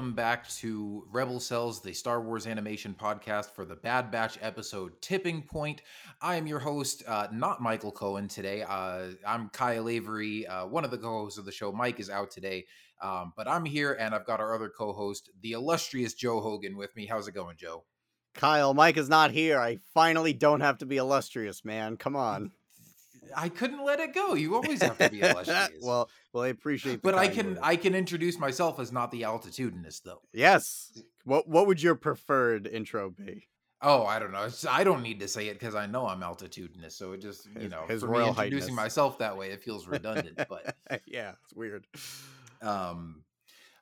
Welcome back to Rebel Cells, the Star Wars animation podcast for the Bad Batch episode Tipping Point. I am your host, uh, not Michael Cohen today. Uh, I'm Kyle Avery, uh, one of the co hosts of the show. Mike is out today, um, but I'm here, and I've got our other co host, the illustrious Joe Hogan, with me. How's it going, Joe? Kyle, Mike is not here. I finally don't have to be illustrious, man. Come on. I couldn't let it go. You always have to be illustrious. well, well, I appreciate. but I can words. I can introduce myself as not the altitudinist though. Yes. What What would your preferred intro be? Oh, I don't know. It's, I don't need to say it because I know I'm altitudinous. So it just, you know, His for Royal me introducing Highness. myself that way, it feels redundant. but, yeah, it's weird. um,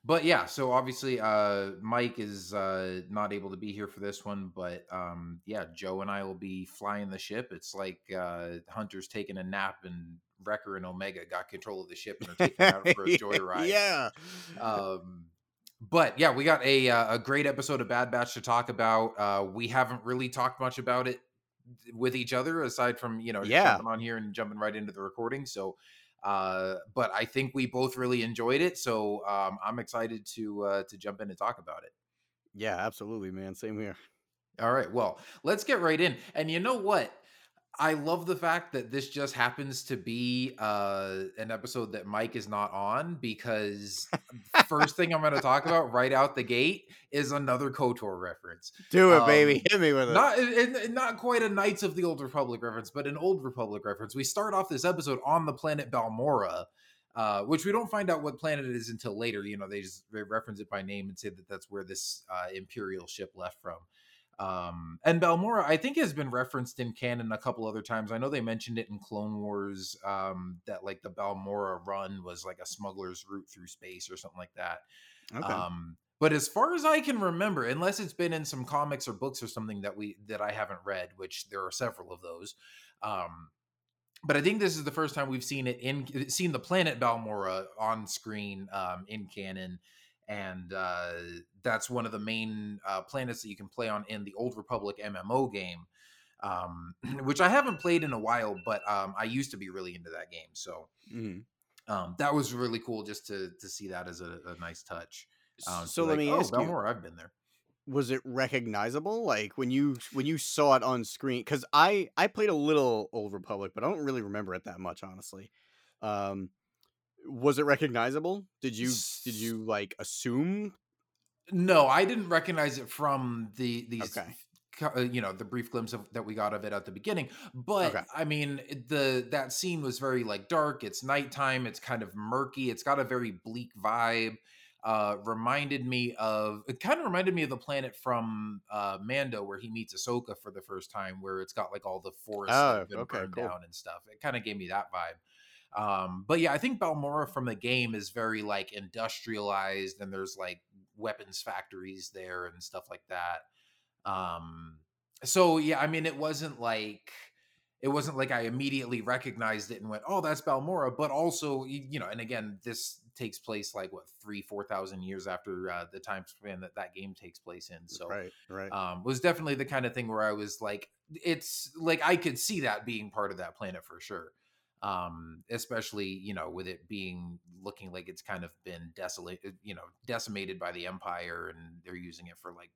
but yeah. So obviously, uh, Mike is uh not able to be here for this one. But um, yeah, Joe and I will be flying the ship. It's like uh, Hunter's taking a nap and Wrecker and Omega got control of the ship and are taking out for a joyride. yeah. um but yeah we got a uh, a great episode of bad batch to talk about uh we haven't really talked much about it with each other aside from you know Yeah. jumping on here and jumping right into the recording so uh but i think we both really enjoyed it so um i'm excited to uh to jump in and talk about it Yeah, absolutely, man. Same here. all right well let's get right in and you know what I love the fact that this just happens to be uh, an episode that Mike is not on because first thing I'm going to talk about right out the gate is another KOTOR reference. Do it, Um, baby. Hit me with it. Not and not quite a Knights of the Old Republic reference, but an Old Republic reference. We start off this episode on the planet Balmorra, uh, which we don't find out what planet it is until later. You know, they just they reference it by name and say that that's where this uh, Imperial ship left from. Um, and Balmorra, I think, has been referenced in canon a couple other times. I know they mentioned it in Clone Wars um, that like the Balmorra run was like a smuggler's route through space or something like that. okay. Um, but as far as I can remember, unless it's been in some comics or books or something that we that I haven't read, which there are several of those. Um, but I think this is the first time we've seen it in seen the planet Balmorra on screen um, in canon, and uh, that's one of the main uh, planets that you can play on in the Old Republic MMO game, um, which I haven't played in a while, but um, I used to be really into that game. So Mhm. um, that was really cool just to to see that as a, a nice touch. Um, so let like, me oh, ask you: Balmorra, I've been there. Was it recognizable? Like when you when you saw it on screen? Because I I played a little Old Republic, but I don't really remember it that much, honestly. Um, was it recognizable? Did you did you like assume? No, I didn't recognize it from the these. Okay. uh, You know the brief glimpse of, that we got of it at the beginning, but Okay. I mean the that scene was very like dark. It's nighttime. It's kind of murky. It's got a very bleak vibe. Uh, reminded me of it. Kind of reminded me of the planet from uh, Mando where he meets Ahsoka for the first time, where it's got like all the forests Oh, okay, burned cool. down and stuff. It kind of gave me that vibe. Um, but yeah, I think Balmorra from the game is very like industrialized, and there's like weapons factories there and stuff like that. Um, so yeah, I mean, it wasn't like it wasn't like I immediately recognized it and went, "Oh, that's Balmorra." But also, you know, and again, this takes place like what three, four thousand years after uh, the time span that that game takes place in. So right, right. um, was definitely the kind of thing where I was like, it's like I could see that being part of that planet for sure. Um, especially you know with it being looking like it's kind of been desolate, you know, decimated by the Empire, and they're using it for like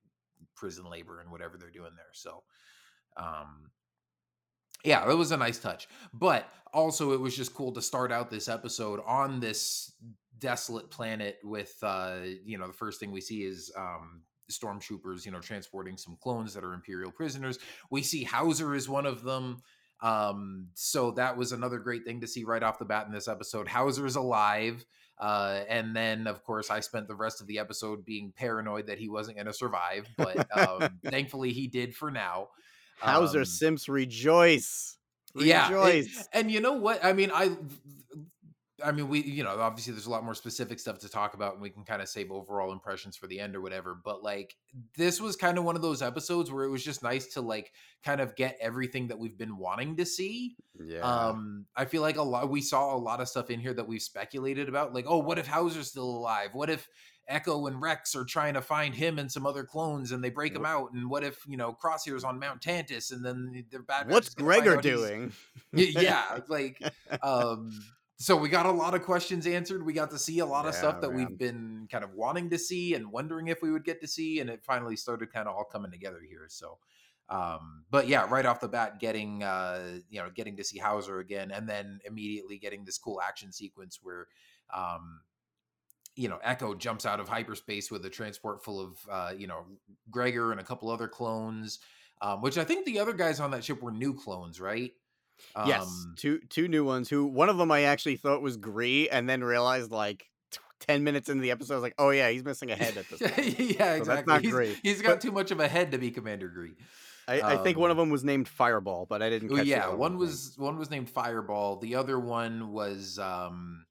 prison labor and whatever they're doing there. So, um, yeah, it was a nice touch. But also, it was just cool to start out this episode on this desolate planet with, uh, you know, the first thing we see is um, stormtroopers, you know, transporting some clones that are Imperial prisoners. We see Howzer is one of them. Um, so that was another great thing to see right off the bat in this episode. Howzer's alive. Uh, and then, of course, I spent the rest of the episode being paranoid that he wasn't going to survive, but um, thankfully he did for now. Howzer um, Simps rejoice. yeah and- Rejoice. and, you know what i mean i i mean we you know obviously there's a lot more specific stuff to talk about and we can kind of save overall impressions for the end or whatever but like this was kind of one of those episodes where it was just nice to like kind of get everything that we've been wanting to see Yeah. um i feel like a lot we saw a lot of stuff in here that we've speculated about like oh what if howzer's still alive what if echo and rex are trying to find him and some other clones and they break him out and what if you know crosshair's on mount tantiss and then they're bad What's Gregor doing? Yeah like um so we got a lot of questions answered we got to see a lot of stuff that man. we've been kind of wanting to see and wondering if we would get to see and it finally started kind of all coming together here so um but yeah right off the bat getting uh you know getting to see howzer again and then immediately getting this cool action sequence where um you know echo jumps out of hyperspace with a transport full of uh you know gregor and a couple other clones um which i think the other guys on that ship were new clones right yes, Um, two two new ones. Who one of them I actually thought was Gree, and then realized like t- ten minutes into the episode, I was like, oh yeah, he's missing a head at this. point. yeah, that's exactly. not he's, great. he's got But- too much of a head to be Commander Gree. I, I think one Um, of them was named Fireball, but I didn't. Catch yeah, one was one was named Fireball. The other one was um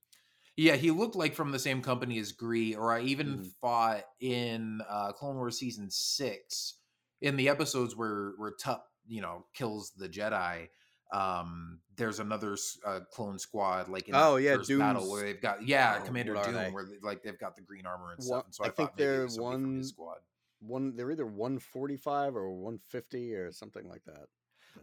yeah, he looked like from the same company as Gree, or I even Mhm. thought in uh Clone Wars season six, in the episodes where where Tup, you know, kills the Jedi. Um, there's another uh, clone squad like in Oh, yeah, first battle where they've got yeah oh, Commander Doom they? where they, like they've got the green armor and stuff. And so I, I think they're was from his one- squad. one. They're either one forty five or one fifty or something like that.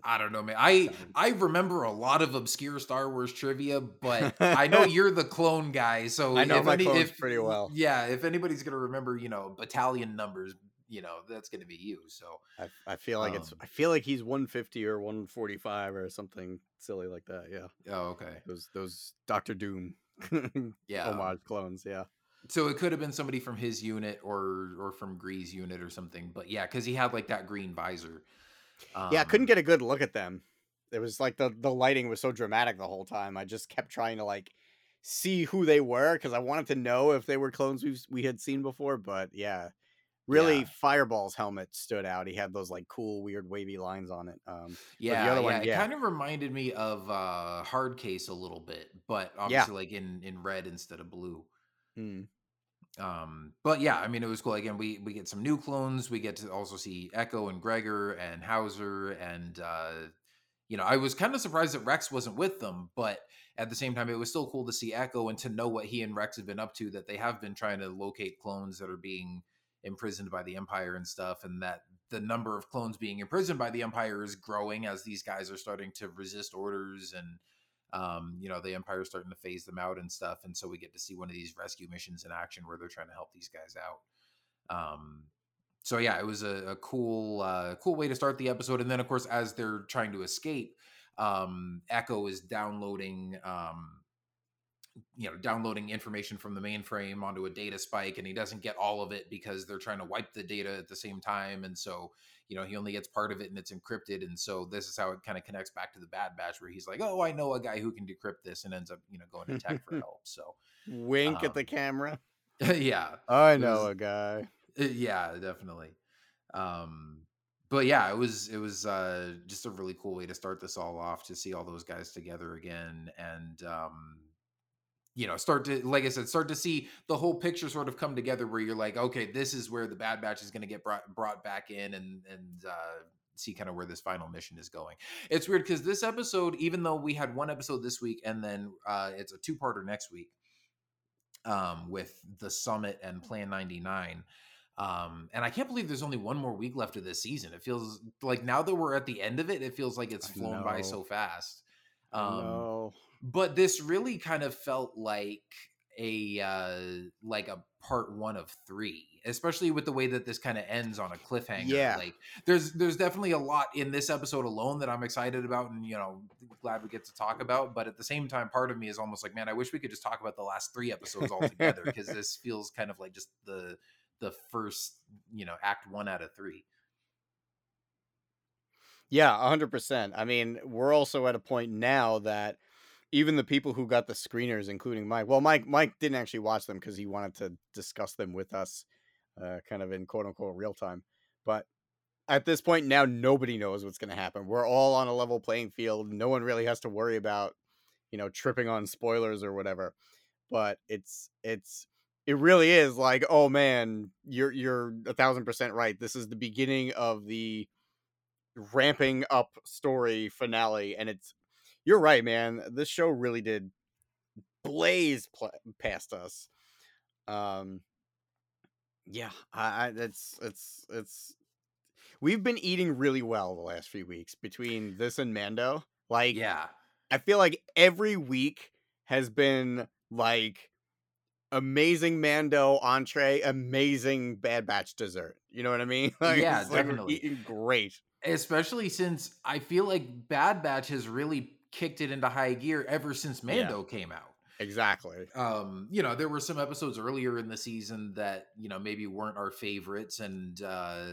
I don't know, man. I I remember a lot of obscure Star Wars trivia, but I know you're the clone guy, so I know if my any, clones if, pretty well. Yeah, if anybody's gonna remember, you know, battalion numbers, you know, that's gonna be you. So I, I feel like it's Um, I feel like he's 150 or 145 or something silly like that. Yeah, oh, okay, those those Doctor Doom yeah. homage clones. Yeah, So it could have been somebody from his unit or or from Gree's unit or something. But yeah, because he had like that green visor. yeah. I couldn't Um, get a good look at them. It was like the the lighting was so dramatic the whole time. I just kept trying to like see who they were because I wanted to know if they were clones we we had seen before. But yeah, really, Yeah. Fireball's helmet stood out. He had those like cool, weird, wavy lines on it. Um, Yeah, other yeah, one, it kind of reminded me of uh Hard Case a little bit, but obviously like in in red instead of blue. hmm. um but yeah i mean it was cool again we we get some new clones we get to also see echo and gregor and howzer and uh you know i was kind of surprised that rex wasn't with them but at the same time it was still cool to see echo and to know what he and rex have been up to that they have been trying to locate clones that are being imprisoned by the empire and stuff and that the number of clones being imprisoned by the empire is growing as these guys are starting to resist orders and um, you know, the empire is starting to phase them out and stuff. And so we get to see one of these rescue missions in action where they're trying to help these guys out. Um, so yeah, it was a, a cool, uh, cool way to start the episode. And then of course, as they're trying to escape, um, Echo is downloading, um, you know, downloading information from the mainframe onto a data spike, and he doesn't get all of it because they're trying to wipe the data at the same time. And so, you know, he only gets part of it and it's encrypted. And so this is how it kind of connects back to the Bad Batch, where he's like, "Oh, I know a guy who can decrypt this," and ends up, you know, going to tech for help. So, Wink at the Um, camera. yeah, I know was- a guy. Uh, yeah, definitely. Um, but yeah, it was it was uh, just a really cool way to start this all off to see all those guys together again, and um, you know, start to like I said, start to see the whole picture sort of come together. Where you're like, okay, this is where the Bad Batch is going to get brought brought back in, and and uh, see kind of where this final mission is going. It's weird because this episode, even though we had one episode this week, and then uh, it's a two parter next week um, with the summit and Plan 99. Um, and I can't believe there's only one more week left of this season. It feels like now that we're at the end of it, it feels like it's flown by so fast. Um. But this really kind of felt like a uh like a part one of three especially with the way that this kind of ends on a cliffhanger Yeah. like there's there's definitely a lot in this episode alone that i'm excited about and you know glad we get to talk about but at the same time part of me is almost like man i wish we could just talk about the last three episodes altogether because this feels kind of like just the the first you know act one out of three Yeah, hundred percent. I mean, we're also at a point now that even the people who got the screeners, including Mike, well, Mike, Mike didn't actually watch them because he wanted to discuss them with us, uh, kind of in quote unquote real time. But at this point now nobody knows what's going to happen. We're all on a level playing field. No one really has to worry about, you know, tripping on spoilers or whatever. But it's it's it really is like, oh man, you're you're a thousand percent right. This is the beginning of the ramping up story finale, and it's you're right, man. This show really did blaze pl- past us. Um, yeah, I, I it's it's it's we've been eating really well the last few weeks between this and Mando. Like, yeah, I feel like every week has been like amazing Mando entree, amazing Bad Batch dessert. You know what I mean? Like, yeah, definitely like eating great. Especially since I feel like Bad Batch has really kicked it into high gear ever since Mando yeah. came out. Exactly. Um, you know, there were some episodes earlier in the season that, you know, maybe weren't our favorites. And uh,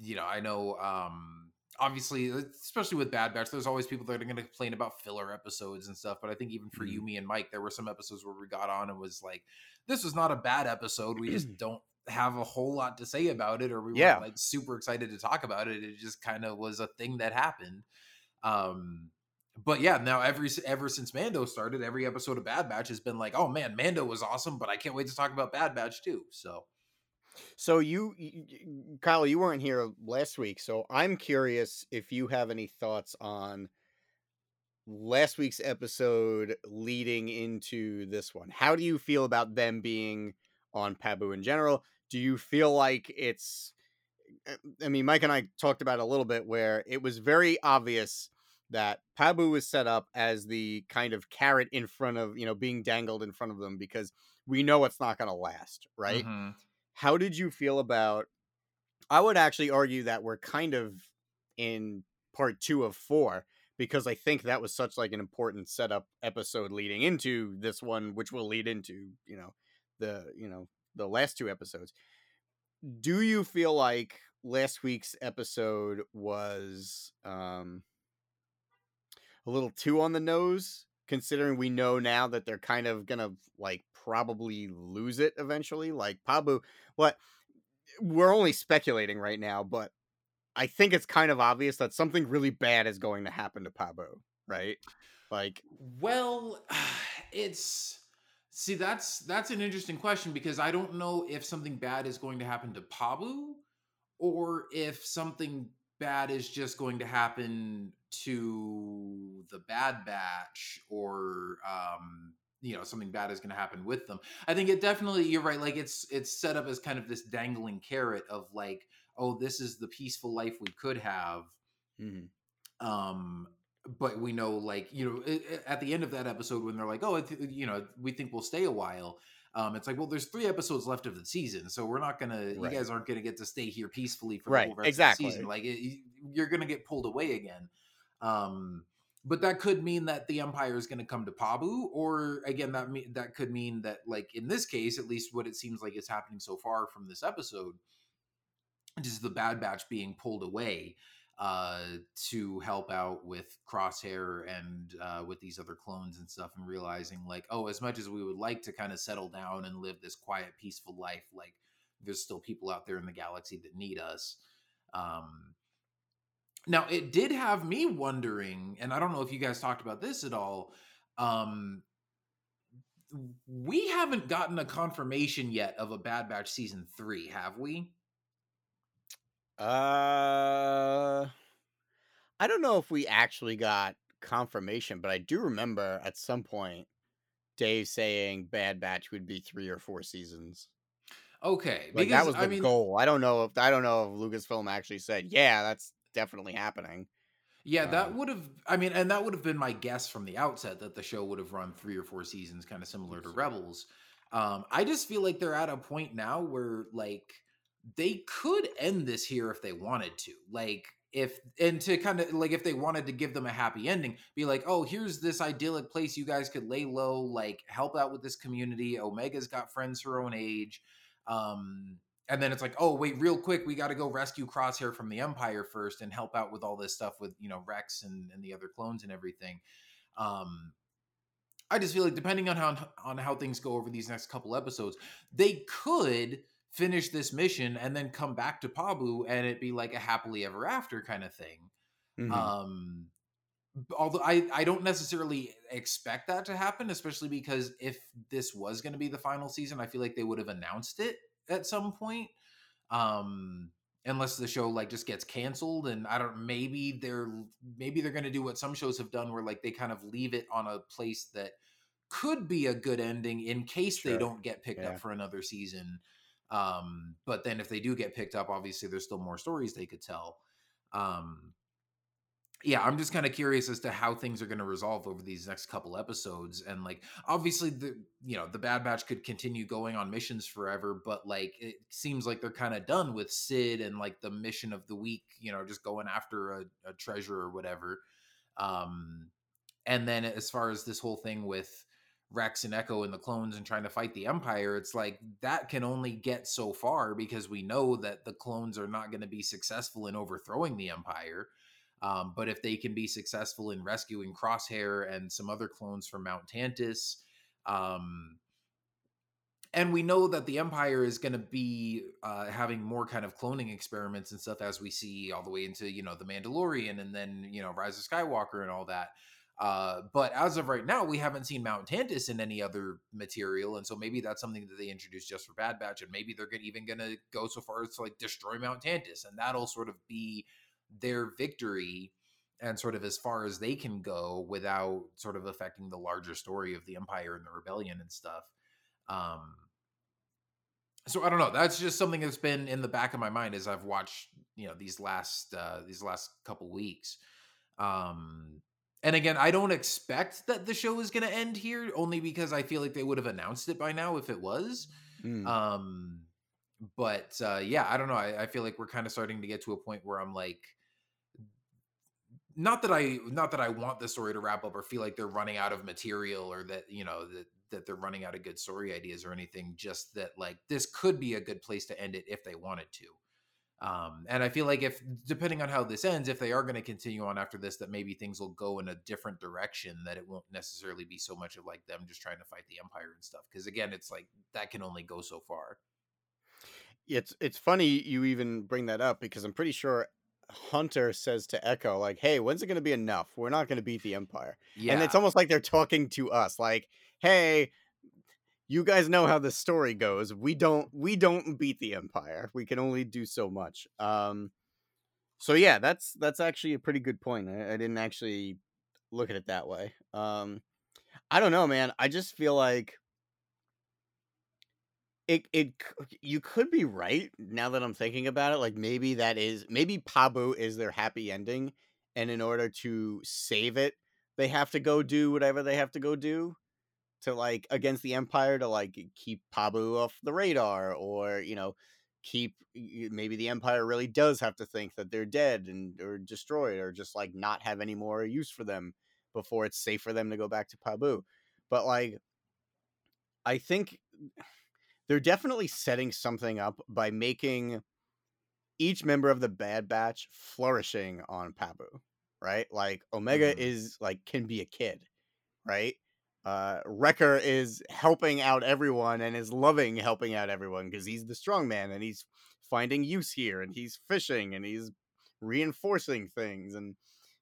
you know, I know um obviously, especially with Bad Batch, there's always people that are going to complain about filler episodes and stuff. But I think even for mm. you, me, and Mike, there were some episodes where we got on and was like, "This was not a bad episode. We just don't have a whole lot to say about it, or we yeah. weren't like super excited to talk about it. It just kind of was a thing that happened." Um, but yeah, now every ever since Mando started, every episode of Bad Batch has been like, "Oh man, Mando was awesome," but I can't wait to talk about Bad Batch too. So so you, you, Kyle, you weren't here last week, so I'm curious if you have any thoughts on last week's episode leading into this one. How do you feel about them being on Pabu in general? Do you feel like it's eh, I mean, Mike and I talked about a little bit where it was very obvious that Pabu was set up as the kind of carrot in front of, you know, being dangled in front of them because we know it's not going to last, right? Mm-hmm. How did you feel about? I would actually argue that we're kind of in part two of four because I think that was such like an important setup episode leading into this one, which will lead into you know the you know the last two episodes. Do you feel like last week's episode was um a little too on the nose considering we know now that they're kind of gonna like probably lose it eventually. Like Pabu, what we're only speculating right now, but I think it's kind of obvious that something really bad is going to happen to Pabu, right? Like, well, it's see that's that's an interesting question because I don't know if something bad is going to happen to Pabu or if something bad is just going to happen to the Bad Batch or um you know something bad is going to happen with them i think it definitely you're right like it's it's set up as kind of this dangling carrot of like oh this is the peaceful life we could have mm-hmm. um but we know like you know it, it, at the end of that episode when they're like oh you know we think we'll stay a while um it's like well there's three episodes left of the season so we're not gonna right. you guys aren't gonna get to stay here peacefully for right. the whole rest exactly. of the season like it, you're gonna get pulled away again um but that could mean that the empire is going to come to Pabu, or again, that me- that could mean that, like in this case, at least what it seems like is happening so far from this episode, just the Bad Batch being pulled away uh, to help out with Crosshair and uh, with these other clones and stuff, and realizing like, oh, as much as we would like to kind of settle down and live this quiet, peaceful life, like there's still people out there in the galaxy that need us. Um, now, it did have me wondering, and I don't know if you guys talked about this at all. Um, we haven't gotten a confirmation yet of a Bad Batch season three, have we? Uh, I don't know if we actually got confirmation, but I do remember at some point Dave saying Bad Batch would be three or four seasons. Okay, like because, that was the I mean, goal. I don't know if I don't know if Lucasfilm actually said, "Yeah, that's definitely happening. Yeah, that um, would have. I mean, and that would have been my guess from the outset that the show would have run three or four seasons, kind of similar to Rebels. Um, I just feel like they're at a point now where like they could end this here if they wanted to. Like if and to kind of like if they wanted to give them a happy ending, be like, oh, here's this idyllic place you guys could lay low, like help out with this community. Omega's got friends her own age. Um, and then it's like, oh wait, real quick, we got to go rescue Crosshair from the Empire first and help out with all this stuff with you know Rex and, and the other clones and everything. Um, I just feel like depending on how on how things go over these next couple episodes, they could finish this mission and then come back to Pabu and it be like a happily ever after kind of thing. Mhm. Um although I I don't necessarily expect that to happen especially because if this was going to be the final season, I feel like they would have announced it at some point. Um unless the show like just gets canceled and I don't maybe they're maybe they're going to do what some shows have done where like they kind of leave it on a place that could be a good ending in case they don't get picked Yeah. up for another season. Um, but then if they do get picked up, obviously there's still more stories they could tell. Um, yeah, I'm just kind of curious as to how things are going to resolve over these next couple episodes. And like, obviously, the you know the Bad Batch could continue going on missions forever, but like it seems like they're kind of done with Cid and like the mission of the week. You know, just going after a, a treasure or whatever. Um, and then as far as this whole thing with Rex and Echo and the clones and trying to fight the Empire, it's like that can only get so far because we know that the clones are not going to be successful in overthrowing the Empire. Um, but if they can be successful in rescuing Crosshair and some other clones from Mount Tantiss, um, and we know that the Empire is going to be uh, having more kind of cloning experiments and stuff as we see all the way into you know the Mandalorian and then you know Rise of Skywalker and all that. Uh, but as of right now, we haven't seen Mount Tantiss in any other material, and so maybe that's something that they introduced just for Bad Batch, and maybe they're even going to go so far as to like destroy Mount Tantiss, and that'll sort of be their victory, and sort of as far as they can go without sort of affecting the larger story of the Empire and the rebellion and stuff. Um, so I don't know. That's just something that's been in the back of my mind as I've watched, you know, these last uh these last couple weeks. Um and again, I don't expect that the show is going to end here only because I feel like they would have announced it by now if it was. Mm. Um but uh yeah, I don't know. I, I feel like we're kind of starting to get to a point where I'm like not that I not that I want the story to wrap up or feel like they're running out of material or that, you know, that that they're running out of good story ideas or anything, just that like this could be a good place to end it if they wanted to. Um, and I feel like if depending on how this ends, if they are going to continue on after this, that maybe things will go in a different direction. That it won't necessarily be so much of like them just trying to fight the empire and stuff. Because again, it's like that can only go so far. It's it's funny you even bring that up because I'm pretty sure Hunter says to Echo like, "Hey, when's it going to be enough? We're not going to beat the Empire." Yeah, And it's almost like they're talking to us like, "Hey, you guys know how the story goes. We don't we don't beat the Empire. We can only do so much." Um so yeah, that's that's actually a pretty good point. I, I didn't actually look at it that way. Um I don't know, man. I just feel like it it you could be right now that I'm thinking about it. Like maybe that is maybe Pabu is their happy ending, and in order to save it, they have to go do whatever they have to go do to like against the Empire to like keep Pabu off the radar, or you know keep maybe the Empire really does have to think that they're dead and or destroyed, or just like not have any more use for them before it's safe for them to go back to Pabu. But like I think they're definitely setting something up by making each member of the Bad Batch flourishing on Pabu, right? Like Omega Mhm. is like can be a kid, right? Uh Wrecker is helping out everyone and is loving helping out everyone because he's the strong man and he's finding use here and he's fishing and he's reinforcing things and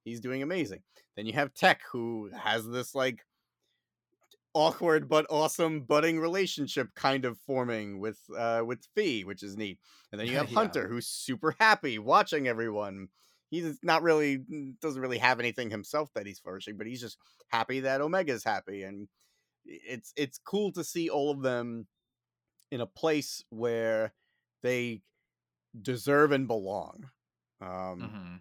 he's doing amazing. Then you have Tech who has this like awkward but awesome budding relationship kind of forming with uh with Phee, which is neat. And then you have Yeah. Hunter who's super happy watching everyone. He's not really doesn't really have anything himself that he's flourishing, but he's just happy that Omega's happy and it's it's cool to see all of them in a place where they deserve and belong. Um Mhm.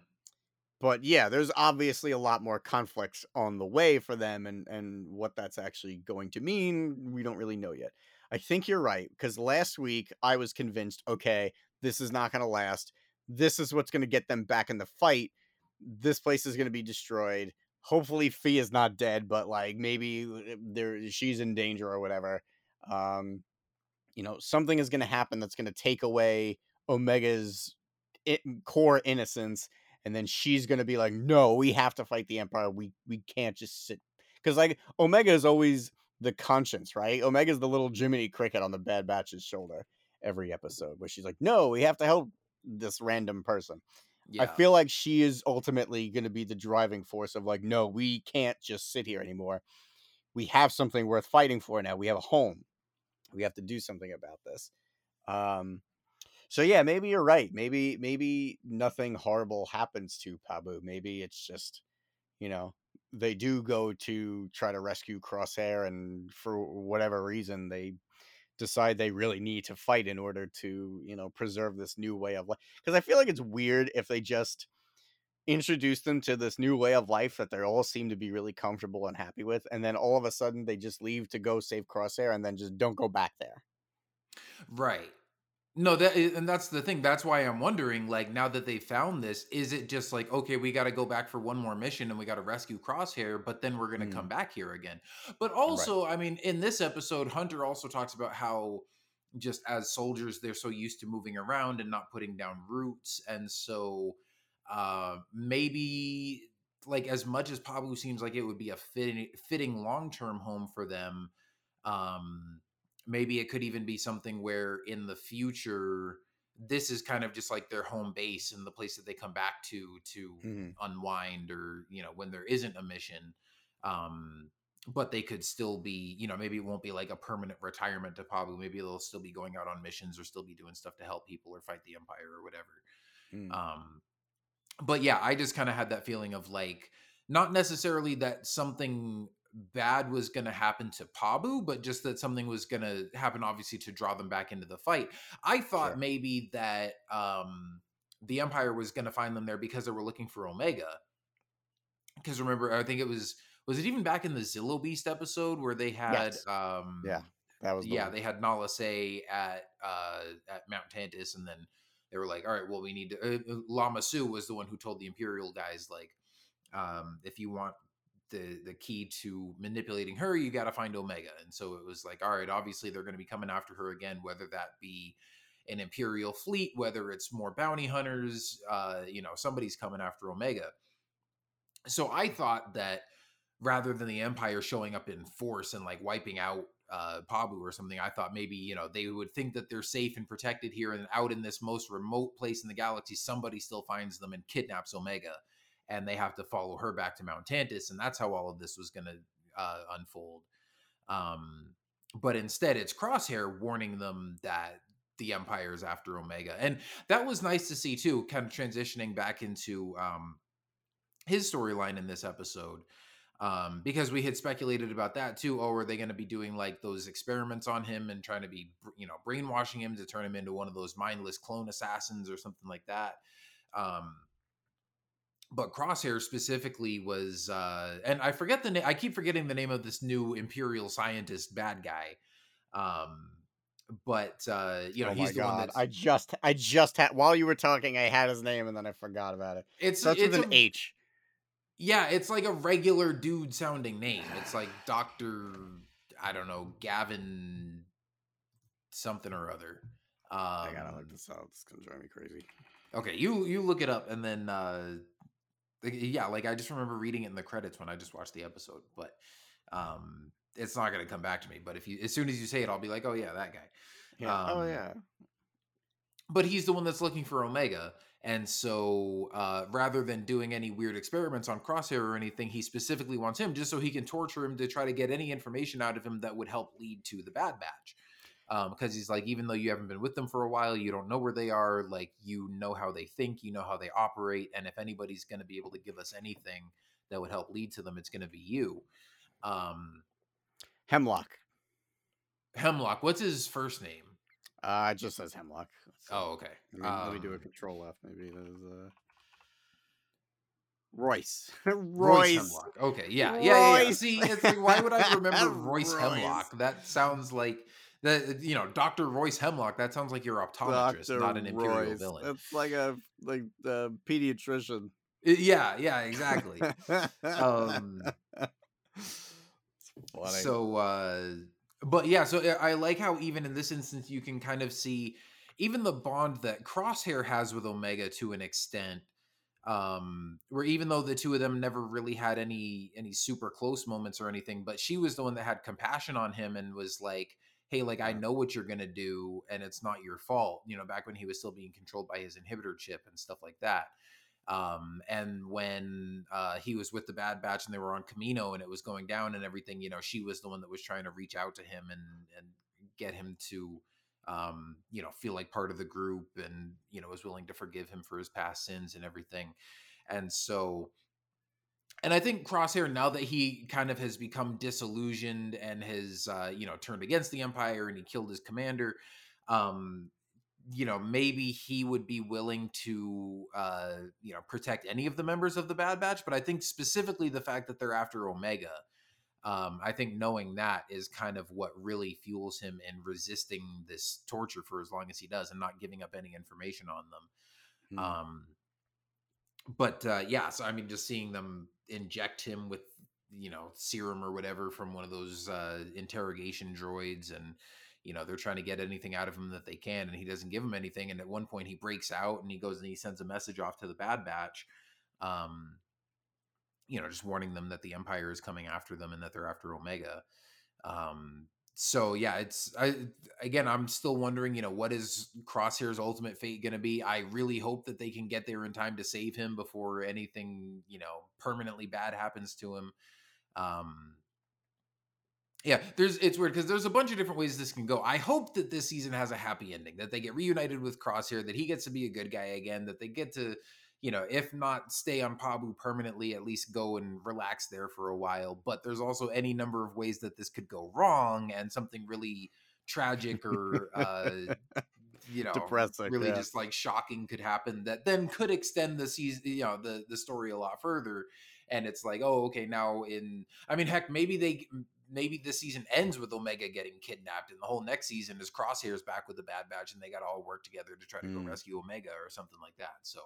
but yeah, there's obviously a lot more conflicts on the way for them, and and what that's actually going to mean, we don't really know yet. I think you're right because last week I was convinced, okay, this is not going to last. This is what's going to get them back in the fight. This place is going to be destroyed. Hopefully, Phee is not dead, but like maybe uh, there she's in danger or whatever. Um, you know, something is going to happen that's going to take away Omega's i- core innocence and then she's gonna be like, "No, we have to fight the Empire. We we can't just sit." Because like Omega is always the conscience, right? Omega's the little Jiminy Cricket on the Bad Batch's shoulder, every episode where she's like, "No, we have to help this random person." Yeah. I feel like she is ultimately going to be the driving force of like, no, we can't just sit here anymore. We have something worth fighting for now. We have a home. We have to do something about this. Um, so yeah, maybe you're right. Maybe maybe nothing horrible happens to Pabu. Maybe it's just, you know, they do go to try to rescue Crosshair, and for whatever reason, they decide they really need to fight in order to you know preserve this new way of life because i feel like it's weird if they just introduce them to this new way of life that they all seem to be really comfortable and happy with and then all of a sudden they just leave to go save crosshair and then just don't go back there Right. No, that and that's the thing. That's why I'm wondering, like, now that they found this, is it just like, okay, we got to go back for one more mission and we got to rescue Crosshair, but then we're going to Mm. come back here again. But also, I mean, in this episode, Hunter also talks about how just as soldiers, they're so used to moving around and not putting down roots, and so uh maybe like as much as Pablo seems like it would be a fitting fitting long-term home for them um maybe it could even be something where in the future this is kind of just like their home base and the place that they come back to to Mhm. unwind or you know when there isn't a mission um but they could still be you know maybe it won't be like a permanent retirement to Pablo maybe they'll still be going out on missions or still be doing stuff to help people or fight the empire or whatever Mm. um but yeah i just kind of had that feeling of like not necessarily that something bad was going to happen to pabu but just that something was going to happen obviously to draw them back into the fight i thought Sure. maybe that um the empire was going to find them there because they were looking for omega because remember i think it was was it even back in the Zillo beast episode where they had Yes. um yeah that was the yeah, one. they had Nala Se at uh at Mount Tantiss, and then they were like, "All right, well, we need to." Uh, uh, Lama Su was the one who told the Imperial guys, like, um, if you want the the key to manipulating her, you got to find Omega. And so it was like, all right, obviously they're going to be coming after her again, whether that be an Imperial fleet, whether it's more bounty hunters, uh, you know, somebody's coming after Omega. So I thought that rather than the Empire showing up in force and like wiping out uh, Pabu or something, I thought maybe you know they would think that they're safe and protected here, and out in this most remote place in the galaxy, somebody still finds them and kidnaps Omega, and they have to follow her back to Mount Tantiss, and that's how all of this was going to uh, unfold. Um, but instead, it's Crosshair warning them that the Empire is after Omega, and that was nice to see too. Kind of transitioning back into um, his storyline in this episode um because we had speculated about that too oh are they going to be doing like those experiments on him and trying to be you know brainwashing him to turn him into one of those mindless clone assassins or something like that um but crosshair specifically was uh and i forget the name i keep forgetting the name of this new imperial scientist bad guy um but uh you know oh he's the one god! that's I just, I just had while you were talking, I had his name and then I forgot about it. it's it's with an a- H. Yeah, it's like a regular dude sounding name. It's like Doctor, I don't know, Gavin, something or other. Um, I gotta look this up. It's gonna drive me crazy. Okay, you you look it up, and then uh, like, yeah, like I just remember reading it in the credits when I just watched the episode, but um, it's not gonna come back to me. But if you, as soon as you say it, I'll be like, oh yeah, that guy. Yeah. oh Um, yeah. but he's the one that's looking for Omega. And so, uh, rather than doing any weird experiments on Crosshair or anything, he specifically wants him just so he can torture him to try to get any information out of him that would help lead to the Bad Batch. Because he's like, even though you haven't been with them for a while, you don't know where they are. Like, you know how they think, you know how they operate. And if anybody's going to be able to give us anything that would help lead to them, it's going to be you. Um, Hemlock. Hemlock, what's his first name? Uh, it just says Hemlock. So, Oh, okay. Let me, let me do a Um, control F. Maybe there's uh Royce. Royce Royce. Hemlock. Okay, yeah, yeah, yeah, yeah. See, it's like, why would I remember Royce Royce. Hemlock? That sounds like that. You know, Doctor Royce Hemlock. That sounds like your optometrist, Dr. not an imperial Royce. villain. It's like a like the pediatrician. Uh, Yeah, yeah, exactly. um, so, uh, but yeah, so uh, I like how even in this instance you can kind of see even the bond that Crosshair has with Omega to an extent. Um, where even though the two of them never really had any any super close moments or anything, but she was the one that had compassion on him and was like, hey, like I know what you're gonna do, and it's not your fault. You know, back when he was still being controlled by his inhibitor chip and stuff like that. Um, and when uh, he was with the Bad Batch and they were on Kamino and it was going down and everything, you know, she was the one that was trying to reach out to him and and get him to um, you know, feel like part of the group and, you know, was willing to forgive him for his past sins and everything. And so and I think Crosshair, now that he kind of has become disillusioned and has, uh, you know, turned against the Empire and he killed his commander, um, you know, maybe he would be willing to, uh, you know, protect any of the members of the Bad Batch. But I think specifically the fact that they're after Omega, um, I think knowing that is kind of what really fuels him in resisting this torture for as long as he does and not giving up any information on them. Mm. Um, but uh, yeah, so I mean, just seeing them inject him with you know serum or whatever from one of those uh, interrogation droids, and you know they're trying to get anything out of him that they can, and he doesn't give them anything. And at one point, he breaks out and he goes and he sends a message off to the Bad Batch. Um, you know, just warning them that the Empire is coming after them and that they're after Omega. Um, so yeah, it's I again I'm still wondering, you know, what is Crosshair's ultimate fate going to be? I really hope that they can get there in time to save him before anything, you know, permanently bad happens to him. Um yeah, there's it's weird because there's a bunch of different ways this can go. I hope that this season has a happy ending, that they get reunited with Crosshair, that he gets to be a good guy again, that they get to you know, if not stay on Pabu permanently, at least go and relax there for a while. But there's also any number of ways that this could go wrong and something really tragic or uh you know depressing really yeah. just like shocking could happen that then could extend the season you know the the story a lot further and it's like oh okay now in i mean heck maybe they maybe this season ends with omega getting kidnapped and the whole next season is crosshairs back with the bad batch and they got to all work together to try to mm. go rescue omega or something like that so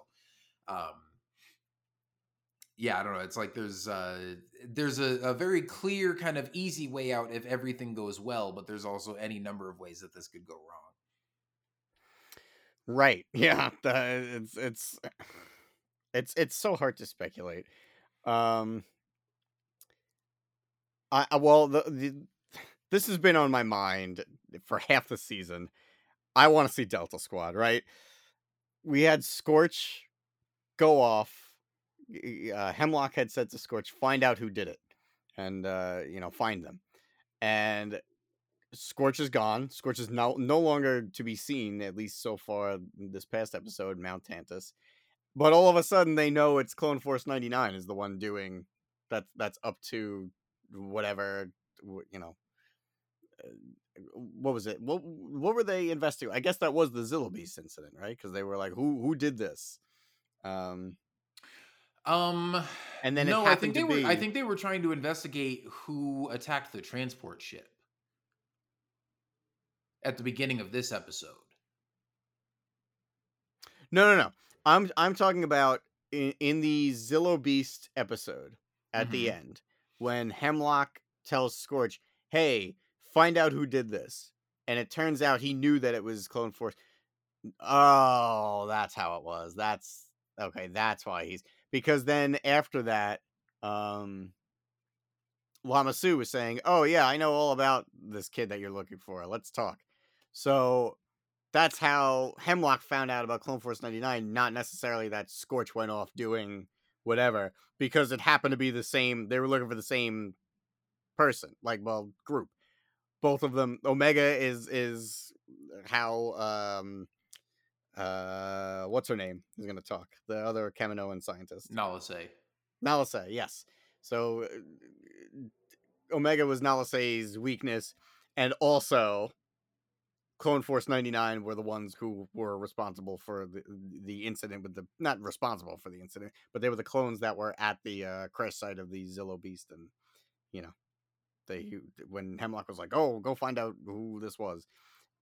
um yeah i don't know it's like there's uh there's a, a very clear kind of easy way out if everything goes well but there's also any number of ways that this could go wrong. Right yeah the, it's it's it's it's so hard to speculate um i well the, the this has been on my mind for half the season. I want to see delta squad right? We had scorch go off. Uh, Hemlock had said to Scorch, "Find out who did it, and uh, you know, find them." And Scorch is gone. Scorch is no no longer to be seen, at least so far this past episode, Mount Tantiss. But all of a sudden, they know it's Clone Force ninety nine is the one doing that. That's up to whatever you know. Uh, what was it? What what were they investigating? I guess that was the Zillo Beast incident, right? Because they were like, "Who who did this?" Um, um, and then no, I think they were. I think they were trying to investigate who attacked the transport ship at the beginning of this episode. No, no, no. I'm I'm talking about in, in the Zillo Beast episode at mm-hmm. the end when Hemlock tells Scorch, "Hey, find out who did this," and it turns out he knew that it was Clone Force. Oh, that's how it was. That's Okay, that's why he's because then after that, um Lama was saying, Oh yeah, I know all about this kid that you're looking for. Let's talk. So that's how Hemlock found out about Clone Force 99, not necessarily that Scorch went off doing whatever, because it happened to be the same they were looking for the same person, like well, group. Both of them Omega is is how um uh what's her name is going to talk the other Kaminoan scientist. Nala Se Nala Se yes. So uh, Omega was Nala Se's weakness and also Clone Force 99 were the ones who were responsible for the, the incident with the not responsible for the incident but they were the clones that were at the uh, crash site of the Zillo beast and you know they when Hemlock was like oh go find out who this was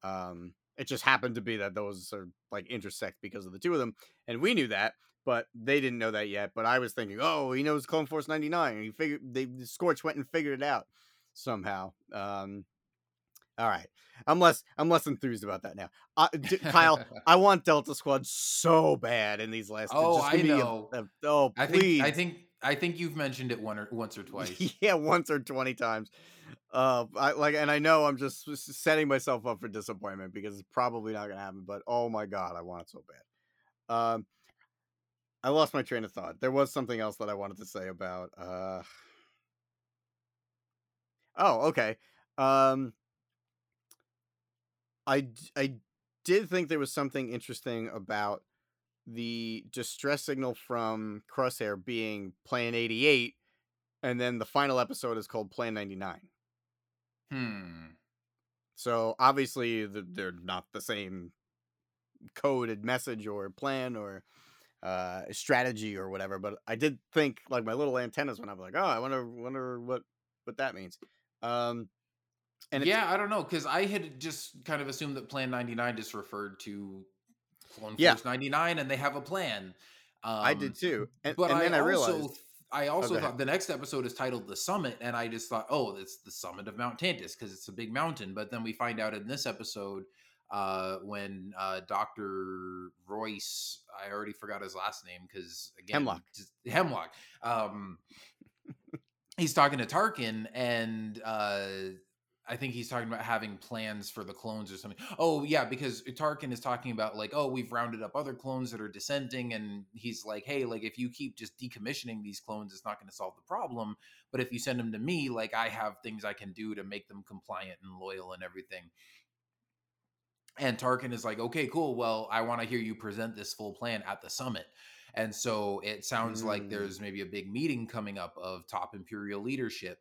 um it just happened to be that those are like intersect because of the two of them, and we knew that, but they didn't know that yet. But I was thinking, oh, he knows Clone Force ninety nine. He figured they Scorch went and figured it out somehow. Um, all right, I'm less I'm less enthused about that now. Uh, D- Kyle, I want Delta Squad so bad in these last. Oh, I know. A, a, oh, I please. think I think I think you've mentioned it one or once or twice. yeah, once or twenty times. Uh, I like, and I know I'm just setting myself up for disappointment because it's probably not gonna happen. But oh my god, I want it so bad. Um, I lost my train of thought. There was something else that I wanted to say about. Uh, oh, okay. Um, I I did think there was something interesting about the distress signal from Crosshair being Plan 88, and then the final episode is called Plan 99. Hmm. So obviously the, they're not the same coded message or plan or uh, strategy or whatever. But I did think like my little antennas went up, like, oh, I wonder wonder what what that means. Um, and yeah, I don't know because I had just kind of assumed that Plan 99 just referred to Clone Yeah. Force 99 and they have a plan. Um, I did too. And, but and then I, also, realized, I also go thought the next episode is titled "The Summit," and I just thought, oh, it's the summit of Mount Tantiss because it's a big mountain. But then we find out in this episode uh, when uh, Doctor Royce, I already forgot his last name because again, Hemlock. just- Hemlock. Um, he's talking to Tarkin, and uh, I think he's talking about having plans for the clones or something. Oh yeah, because Tarkin is talking about like, oh, we've rounded up other clones that are dissenting, and he's like, hey, like if you keep just decommissioning these clones, it's not going to solve the problem. But if you send them to me, like I have things I can do to make them compliant and loyal and everything. And Tarkin is like, okay, cool. Well, I want to hear you present this full plan at the summit. And so it sounds like Mm. there's maybe a big meeting coming up of top imperial leadership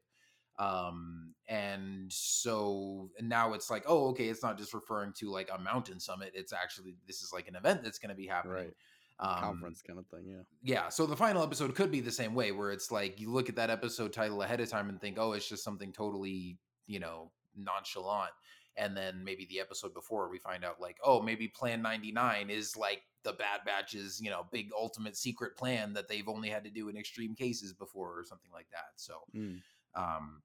um and so now it's like oh okay it's not just referring to like a mountain summit it's actually this is like an event that's going to be happening right um, conference kind of thing. Yeah. yeah so the final episode could be the same way where it's like you look at that episode title ahead of time and think oh it's just something totally you know nonchalant and then maybe the episode before we find out like oh maybe plan 99 is like the bad batch's you know big ultimate secret plan that they've only had to do in extreme cases before or something like that so Mm. um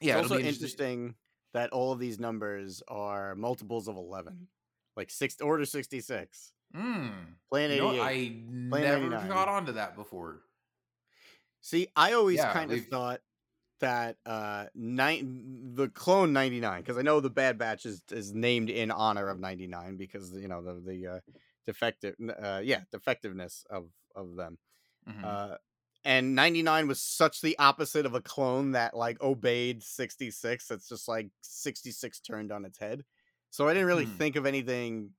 Yeah, it's also interesting that all of these numbers are multiples of eleven, like six order sixty six, Mm. plan You know, eight. I never 99. got onto that before. See, I always Yeah, kind of we've- thought that uh nine the clone 99 because I know the Bad Batch is is named in honor of 99 because you know the the uh, defective uh yeah defectiveness of of them Mhm. uh and 99 was such the opposite of a clone that like obeyed 66 it's just like 66 turned on its head. So I didn't really Hmm. think of anything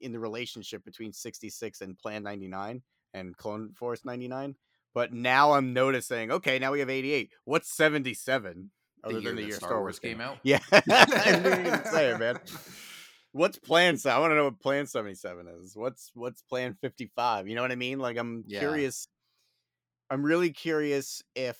in the relationship between 66 and Plan 99 and Clone Force 99 but now I'm noticing okay now we have 88 what's 77 other than the year Star Wars came out. yeah. I were gonna say it man. What's plan I want to know what plan 77 is. What's what's plan 55 you know what I mean? Like I'm Yeah. curious I'm really curious if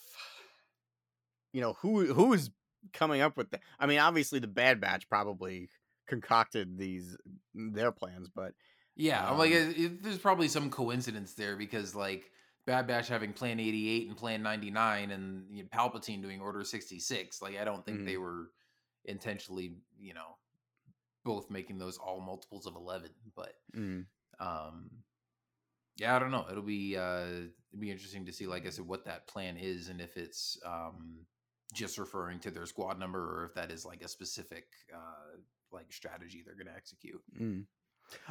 you know who who is coming up with that I mean obviously the Bad Batch probably concocted these their plans but Yeah, I'm like, Um, it, it- there's probably some coincidence there because like Bad Batch having Plan 88 and Plan 99, and you know, Palpatine doing Order 66. Like, I don't think Mm-hmm. they were intentionally, you know, both making those all multiples of 11. But mm, um, yeah, I don't know. It'll be uh, it'll be interesting to see, like I said, what that plan is, and if it's um just referring to their squad number, or if that is like a specific uh like strategy they're going to execute. mm.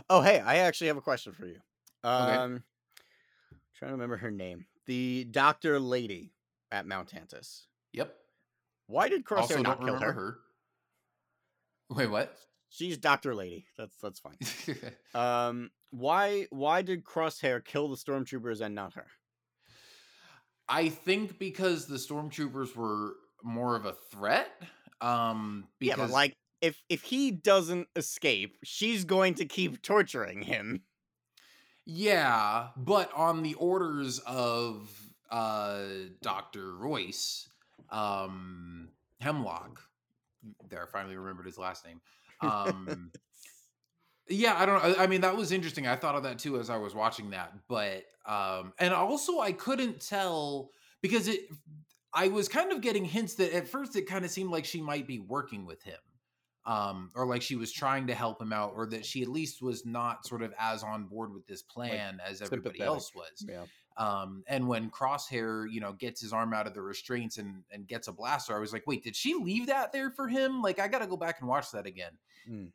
oh hey I actually have a question for you Okay. um trying to remember her name the doctor lady at Mount Tantiss Yep. why did Crosshair also, not kill her? her. Wait, what? She's Doctor Lady that's that's fine Um, why why did Crosshair kill the stormtroopers and not her? I think because the stormtroopers were more of a threat. Um, because yeah, but like if if he doesn't escape, she's going to keep torturing him. yeah, but on the orders of uh Doctor Royce, um, Hemlock. There, I finally remembered his last name. Um, yeah, I don't. I I mean, that was interesting. I thought of that too as I was watching that, but um, and also I couldn't tell because it. I was kind of getting hints that at first it kind of seemed like she might be working with him, um, or like she was trying to help him out, or that she at least was not sort of as on board with this plan as everybody else was. Yeah. Um, and when Crosshair, you know, gets his arm out of the restraints and and gets a blaster, I was like, wait, did she leave that there for him? Like, I got to go back and watch that again. Mm.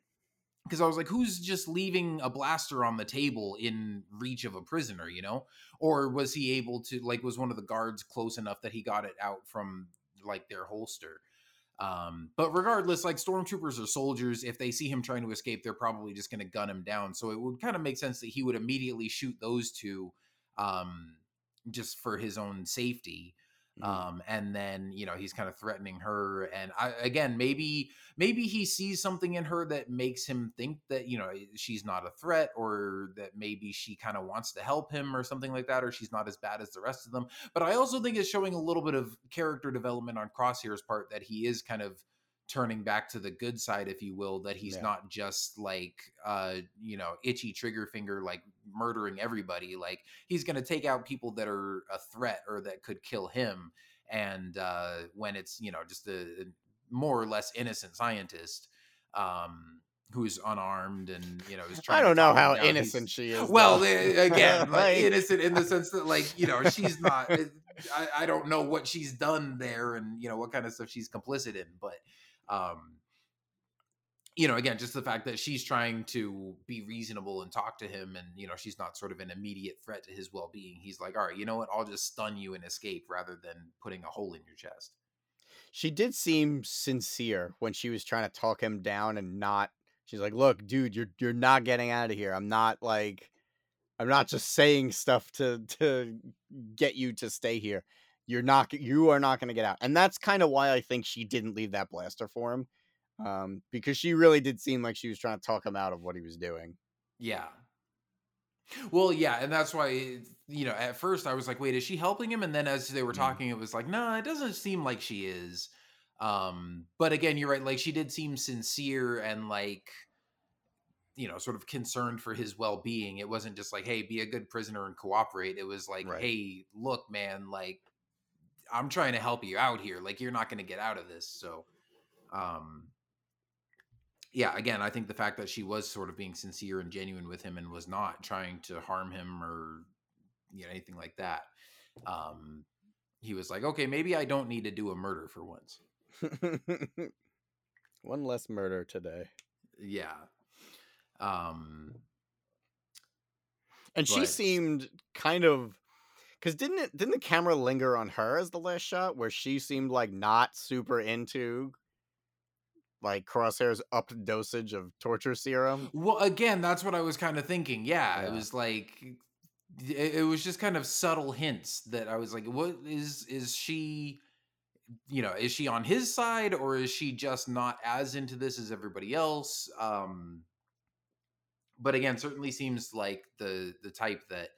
Because I was like, who's just leaving a blaster on the table in reach of a prisoner, you know? Or was he able to, like, was one of the guards close enough that he got it out from, like, their holster? Um, but regardless, like stormtroopers are soldiers. If they see him trying to escape, they're probably just going to gun him down. So it would kind of make sense that he would immediately shoot those two, um, just for his own safety. Mhm. Um, and then you know he's kind of threatening her, and I, again, maybe maybe he sees something in her that makes him think that you know she's not a threat, or that maybe she kind of wants to help him, or something like that, or she's not as bad as the rest of them but I also think it's showing a little bit of character development on Crosshair's part that he is kind of turning back to the good side, if you will, that he's Yeah. not just like uh, you know, itchy trigger finger like murdering everybody. Like he's gonna take out people that are a threat or that could kill him. And uh when it's, you know, just a, a more or less innocent scientist um who's unarmed and you know is trying I don't know how he's- innocent she is. well, though. eh, again, like, Like- innocent in the sense that, like, you know, she's not. eh, I, I don't know what she's done there, and you know what kind of stuff she's complicit in, but, um, you know, again, just the fact that she's trying to be reasonable and talk to him, and you know, she's not sort of an immediate threat to his well-being. He's like, all right, you know what? I'll just stun you and escape rather than putting a hole in your chest. she did seem sincere when she was trying to talk him down and not she's like look dude you're you're not getting out of here i'm not like i'm not just saying stuff to to get you to stay here you're not you are not going to get out and that's kind of why i think she didn't leave that blaster for him um because she really did seem like she was trying to talk him out of what he was doing Yeah. Well, yeah, and that's why you know at first I was like, wait, is she helping him? And then as they were Mm. talking, it was like, no, it doesn't seem like she is. Um, but again, you're right. Like she did seem sincere and like you know, sort of concerned for his well being. It wasn't just like, hey, be a good prisoner and cooperate. It was like, Right. hey, look, man, like I'm trying to help you out here. Like you're not going to get out of this. So, um, yeah, again, I think the fact that she was sort of being sincere and genuine with him and was not trying to harm him or you know anything like that. Um, he was like, okay, maybe I don't need to do a murder for once. one less murder today Yeah. Um, and she seemed kind of because didn't it didn't the camera linger on her as the last shot where she seemed like not super into like crosshair's up dosage of torture serum Well, again, that's what I was kind of thinking. Yeah, it was like it, it was just kind of subtle hints that I was like, what is is she you know, is she on his side or is she just not as into this as everybody else? Um but again, certainly seems like the the type that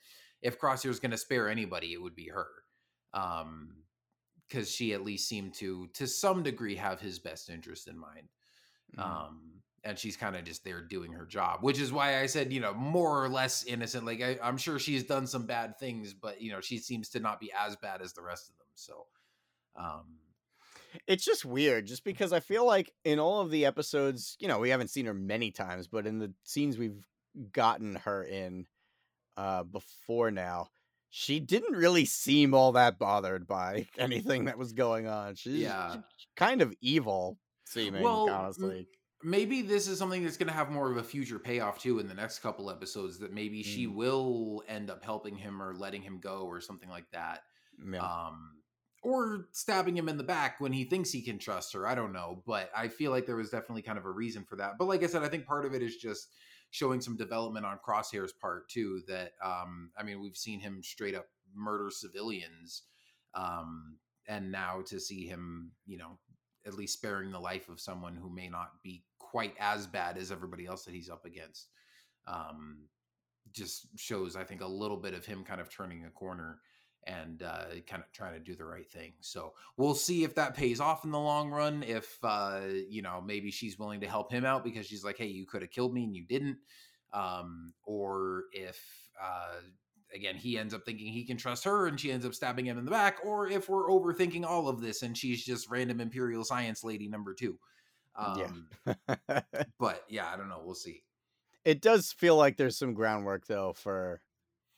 if Crosshair's going to spare anybody, it would be her. Um because she at least seemed to to some degree have his best interest in mind Mhm. um and she's kind of just there doing her job which is why i said you know more or less innocent like I, i'm sure she's done some bad things but you know she seems to not be as bad as the rest of them so um it's just weird just because i feel like in all of the episodes you know we haven't seen her many times but in the scenes we've gotten her in uh before now she didn't really seem all that bothered by anything that was going on she's Yeah. she's kind of evil seeming Well, m- honestly maybe this is something that's going to have more of a future payoff too in the next couple episodes that maybe she Mm. will end up helping him or letting him go or something like that yeah. um or stabbing him in the back when he thinks he can trust her i don't know but i feel like there was definitely kind of a reason for that but like i said i think part of it is just showing some development on crosshair's part too that um i mean we've seen him straight up murder civilians um and now to see him you know at least sparing the life of someone who may not be quite as bad as everybody else that he's up against um just shows i think a little bit of him kind of turning a corner and uh, kind of trying to do the right thing. So we'll see if that pays off in the long run. If uh, you know, maybe she's willing to help him out because she's like, "Hey, you could have killed me and you didn't," um, or if uh, again he ends up thinking he can trust her and she ends up stabbing him in the back, or if we're overthinking all of this and she's just random imperial science lady number two. Um, yeah But yeah, I don't know. We'll see. it does feel like there's some groundwork though for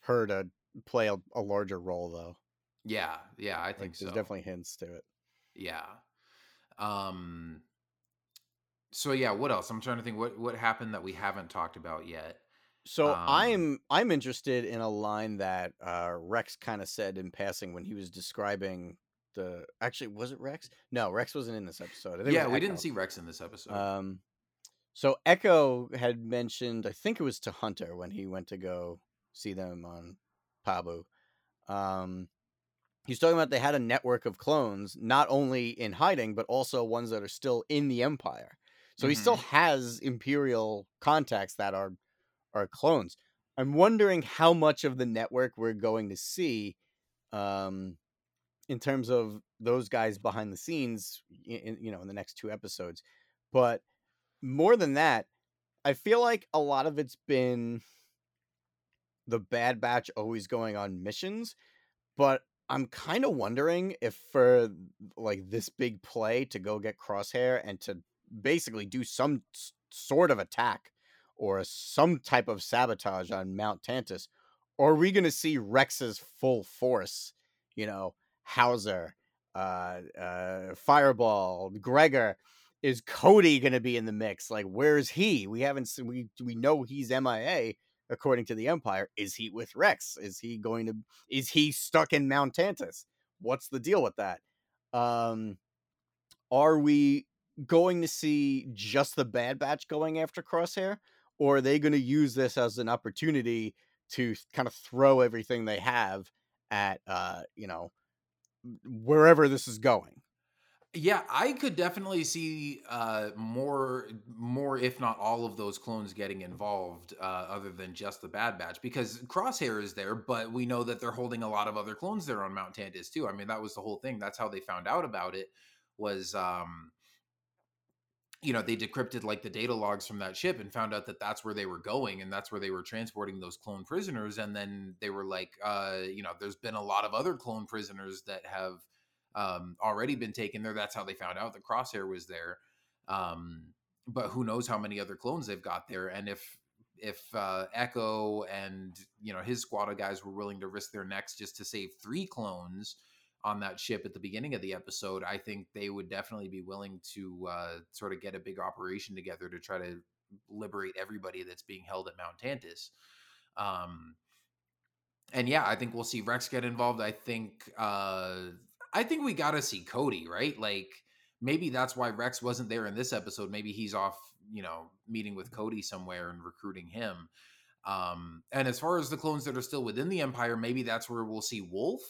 her to play a, a larger role though. Yeah, yeah, I think Like so. there's definitely hints to it. Yeah. Um so yeah, what else? I'm trying to think what what happened that we haven't talked about yet. So Um I'm I'm interested in a line that uh, Rex kind of said in passing when he was describing the. Actually, was it Rex? No, Rex wasn't in this episode. I think yeah, we didn't see Rex in this episode. Um, so Echo had mentioned, I think it was to Hunter when he went to go see them on Pabu. Um, he's talking about they had a network of clones, not only in hiding, but also ones that are still in the Empire. So he still has Imperial contacts that are are clones. I'm wondering how much of the network we're going to see, um, in terms of those guys behind the scenes, in- you know, in the next two episodes. But more than that, I feel like a lot of it's been the Bad Batch always going on missions, but I'm kind of wondering if for like this big play to go get Crosshair and to basically do some sort of attack or some type of sabotage on Mount Tantiss, are we going to see Rex's full force? You know, Howzer, uh, uh, Fireball, Gregor. Is Cody going to be in the mix? Like, where's he? We haven't seen. We we know he's MIA according to the Empire. Is he with Rex? Is he going to? Is he stuck in Mount Tantiss? What's the deal with that? Um, are we going to see just the Bad Batch going after Crosshair, or are they going to use this as an opportunity to kind of throw everything they have at, uh, you know, wherever this is going? Yeah, I could definitely see uh, more, more if not all of those clones getting involved, uh, other than just the Bad Batch, because Crosshair is there, but we know that they're holding a lot of other clones there on Mount Tantiss too. I mean, that was the whole thing. That's how they found out about it. Was um, you know they decrypted like the data logs from that ship and found out that that's where they were going and that's where they were transporting those clone prisoners and then they were like uh you know there's been a lot of other clone prisoners that have um already been taken there that's how they found out the crosshair was there um but who knows how many other clones they've got there and if if uh echo and you know his squad of guys were willing to risk their necks just to save three clones on that ship at the beginning of the episode, I think they would definitely be willing to uh, sort of get a big operation together to try to liberate everybody that's being held at Mount Tantiss. Um, and yeah, I think we'll see Rex get involved. I think uh, I think we got to see Cody, right? Like maybe that's why Rex wasn't there in this episode. Maybe he's off, you know, meeting with Cody somewhere and recruiting him. Um, and as far as the clones that are still within the Empire, maybe that's where we'll see Wolffe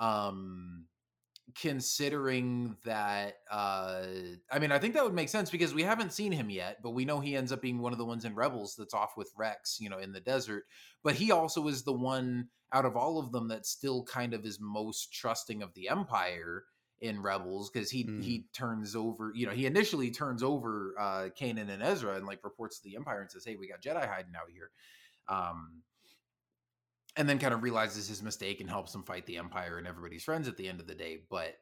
um considering that uh i mean i think that would make sense because we haven't seen him yet but we know he ends up being one of the ones in rebels that's off with rex you know in the desert but he also is the one out of all of them that still kind of is most trusting of the empire in rebels because he Mm. he turns over you know he initially turns over uh kanan and ezra and like reports to the empire and says hey we got jedi hiding out here um and then kind of realizes his mistake and helps him fight the empire and everybody's friends at the end of the day but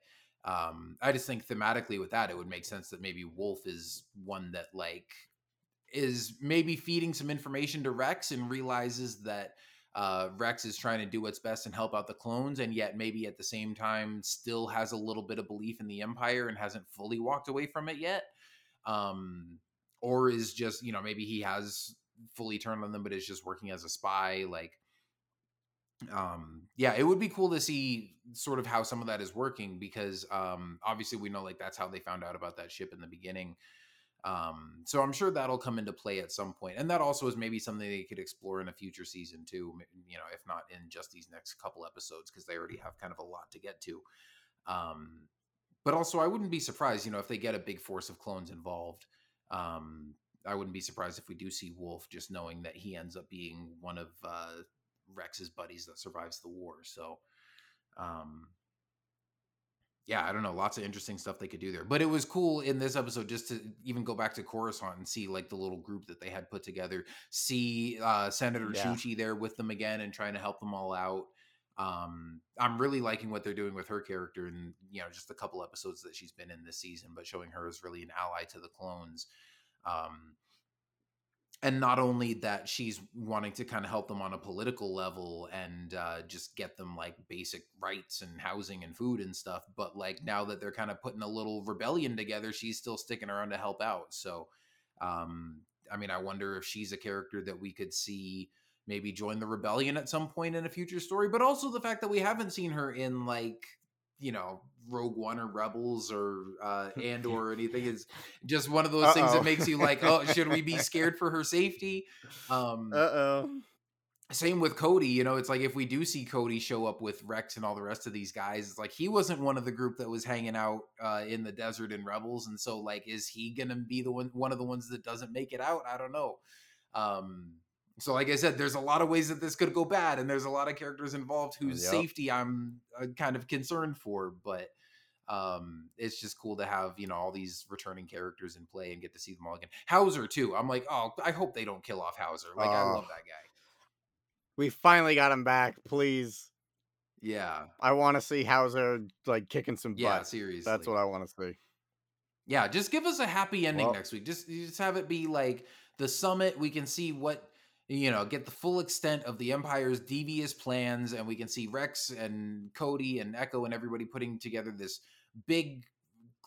um i just think thematically with that it would make sense that maybe wolffe is one that like is maybe feeding some information to rex and realizes that uh, Rex is trying to do what's best and help out the clones, and yet maybe at the same time still has a little bit of belief in the Empire and hasn't fully walked away from it yet. Um, or is just, you know, maybe he has fully turned on them, but is just working as a spy. Like, um yeah it would be cool to see sort of how some of that is working because um obviously we know like that's how they found out about that ship in the beginning. Um so i'm sure that'll come into play at some point and that also is maybe something they could explore in a future season too you know if not in just these next couple episodes because they already have kind of a lot to get to. Um but also i wouldn't be surprised you know if they get a big force of clones involved. Um i wouldn't be surprised if we do see wolffe just knowing that he ends up being one of uh Rex's buddies that survives the war. So, um, yeah, I don't know. Lots of interesting stuff they could do there. But it was cool in this episode just to even go back to Coruscant and see like the little group that they had put together. See uh, Senator Yeah. Chuchi there with them again and trying to help them all out. Um, I'm really liking what they're doing with her character and you know just a couple episodes that she's been in this season, but showing her as really an ally to the clones. Um, and not only that she's wanting to kind of help them on a political level and uh, just get them like basic rights and housing and food and stuff but like now that they're kind of putting a little rebellion together she's still sticking around to help out. So um i mean i wonder if she's a character that we could see maybe join the rebellion at some point in a future story but also the fact that we haven't seen her in like you know Rogue One or Rebels or uh, and or anything is just one of those Uh-oh. things that makes you like, oh, should we be scared for her safety? Um, uh oh. Same with Cody, you know, it's like if we do see Cody show up with Rex and all the rest of these guys, it's like he wasn't one of the group that was hanging out uh, in the desert in Rebels, and so like, is he gonna be the one one of the ones that doesn't make it out? I don't know. Um, so like i said there's a lot of ways that this could go bad and there's a lot of characters involved whose yep. safety i'm uh, kind of concerned for but um it's just cool to have you know all these returning characters in play and get to see them all again. Howzer too. I'm like oh i hope they don't kill off howzer. Like i love that guy. We finally got him back please. Yeah. I want to see howzer like kicking some butt. Yeah seriously. that's what i want to see. Yeah just give us a happy ending well, next week. Just just have it be like the summit. We can see what you know, get the full extent of the Empire's devious plans, and we can see Rex and Cody and Echo and everybody putting together this big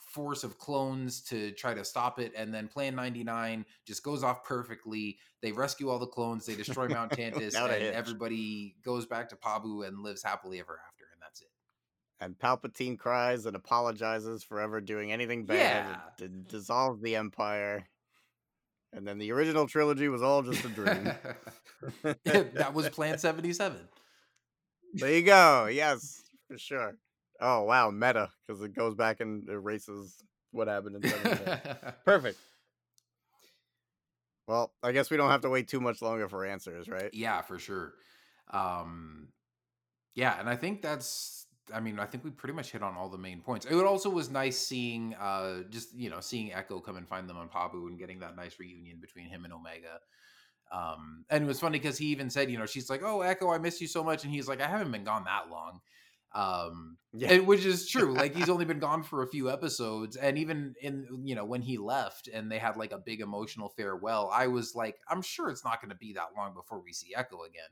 force of clones to try to stop it. And then Plan 99 just goes off perfectly. They rescue all the clones, they destroy Mount Tantiss, and everybody goes back to Pabu and lives happily ever after. And that's it. And Palpatine cries and apologizes for ever doing anything bad yeah. to dissolve the Empire and then the original trilogy was all just a dream. that was Plan 77. There you go. Yes, for sure. Oh, wow. Meta, because it goes back and erases what happened in 77. Perfect. Well, I guess we don't have to wait too much longer for answers, right? Yeah, for sure. Um, yeah, and I think that's I mean, I think we pretty much hit on all the main points. It also was nice seeing, uh, just you know, seeing Echo come and find them on Pabu and getting that nice reunion between him and Omega. Um, and it was funny because he even said, you know, she's like, "Oh, Echo, I miss you so much," and he's like, "I haven't been gone that long," um, yeah. and, which is true. like he's only been gone for a few episodes, and even in you know when he left and they had like a big emotional farewell, I was like, I'm sure it's not going to be that long before we see Echo again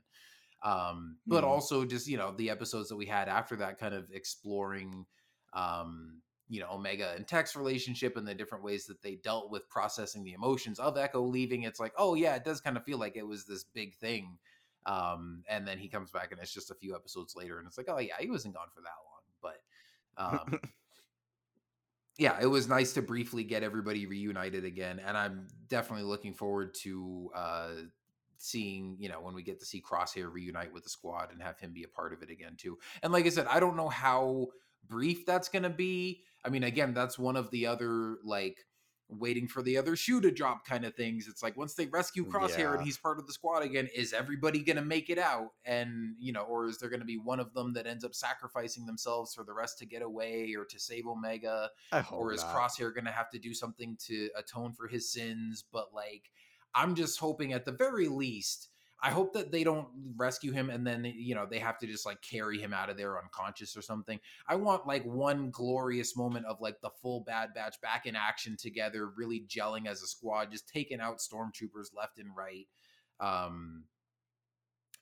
um, but mm. also just you know the episodes that we had after that kind of exploring um, you know omega and tech's relationship and the different ways that they dealt with processing the emotions of echo leaving it's like oh yeah it does kind of feel like it was this big thing um, and then he comes back and it's just a few episodes later and it's like oh yeah he wasn't gone for that long but um, yeah it was nice to briefly get everybody reunited again and i'm definitely looking forward to uh, seeing, you know, when we get to see Crosshair reunite with the squad and have him be a part of it again too. And like I said, I don't know how brief that's going to be. I mean, again, that's one of the other like waiting for the other shoe to drop kind of things. It's like once they rescue Crosshair yeah. and he's part of the squad again, is everybody going to make it out? And, you know, or is there going to be one of them that ends up sacrificing themselves for the rest to get away or to save Omega? Or is not. Crosshair going to have to do something to atone for his sins? But like, I'm just hoping at the very least, I hope that they don't rescue him and then you know they have to just like carry him out of there unconscious or something. I want like one glorious moment of like the full Bad Batch back in action together, really gelling as a squad, just taking out stormtroopers left and right. Um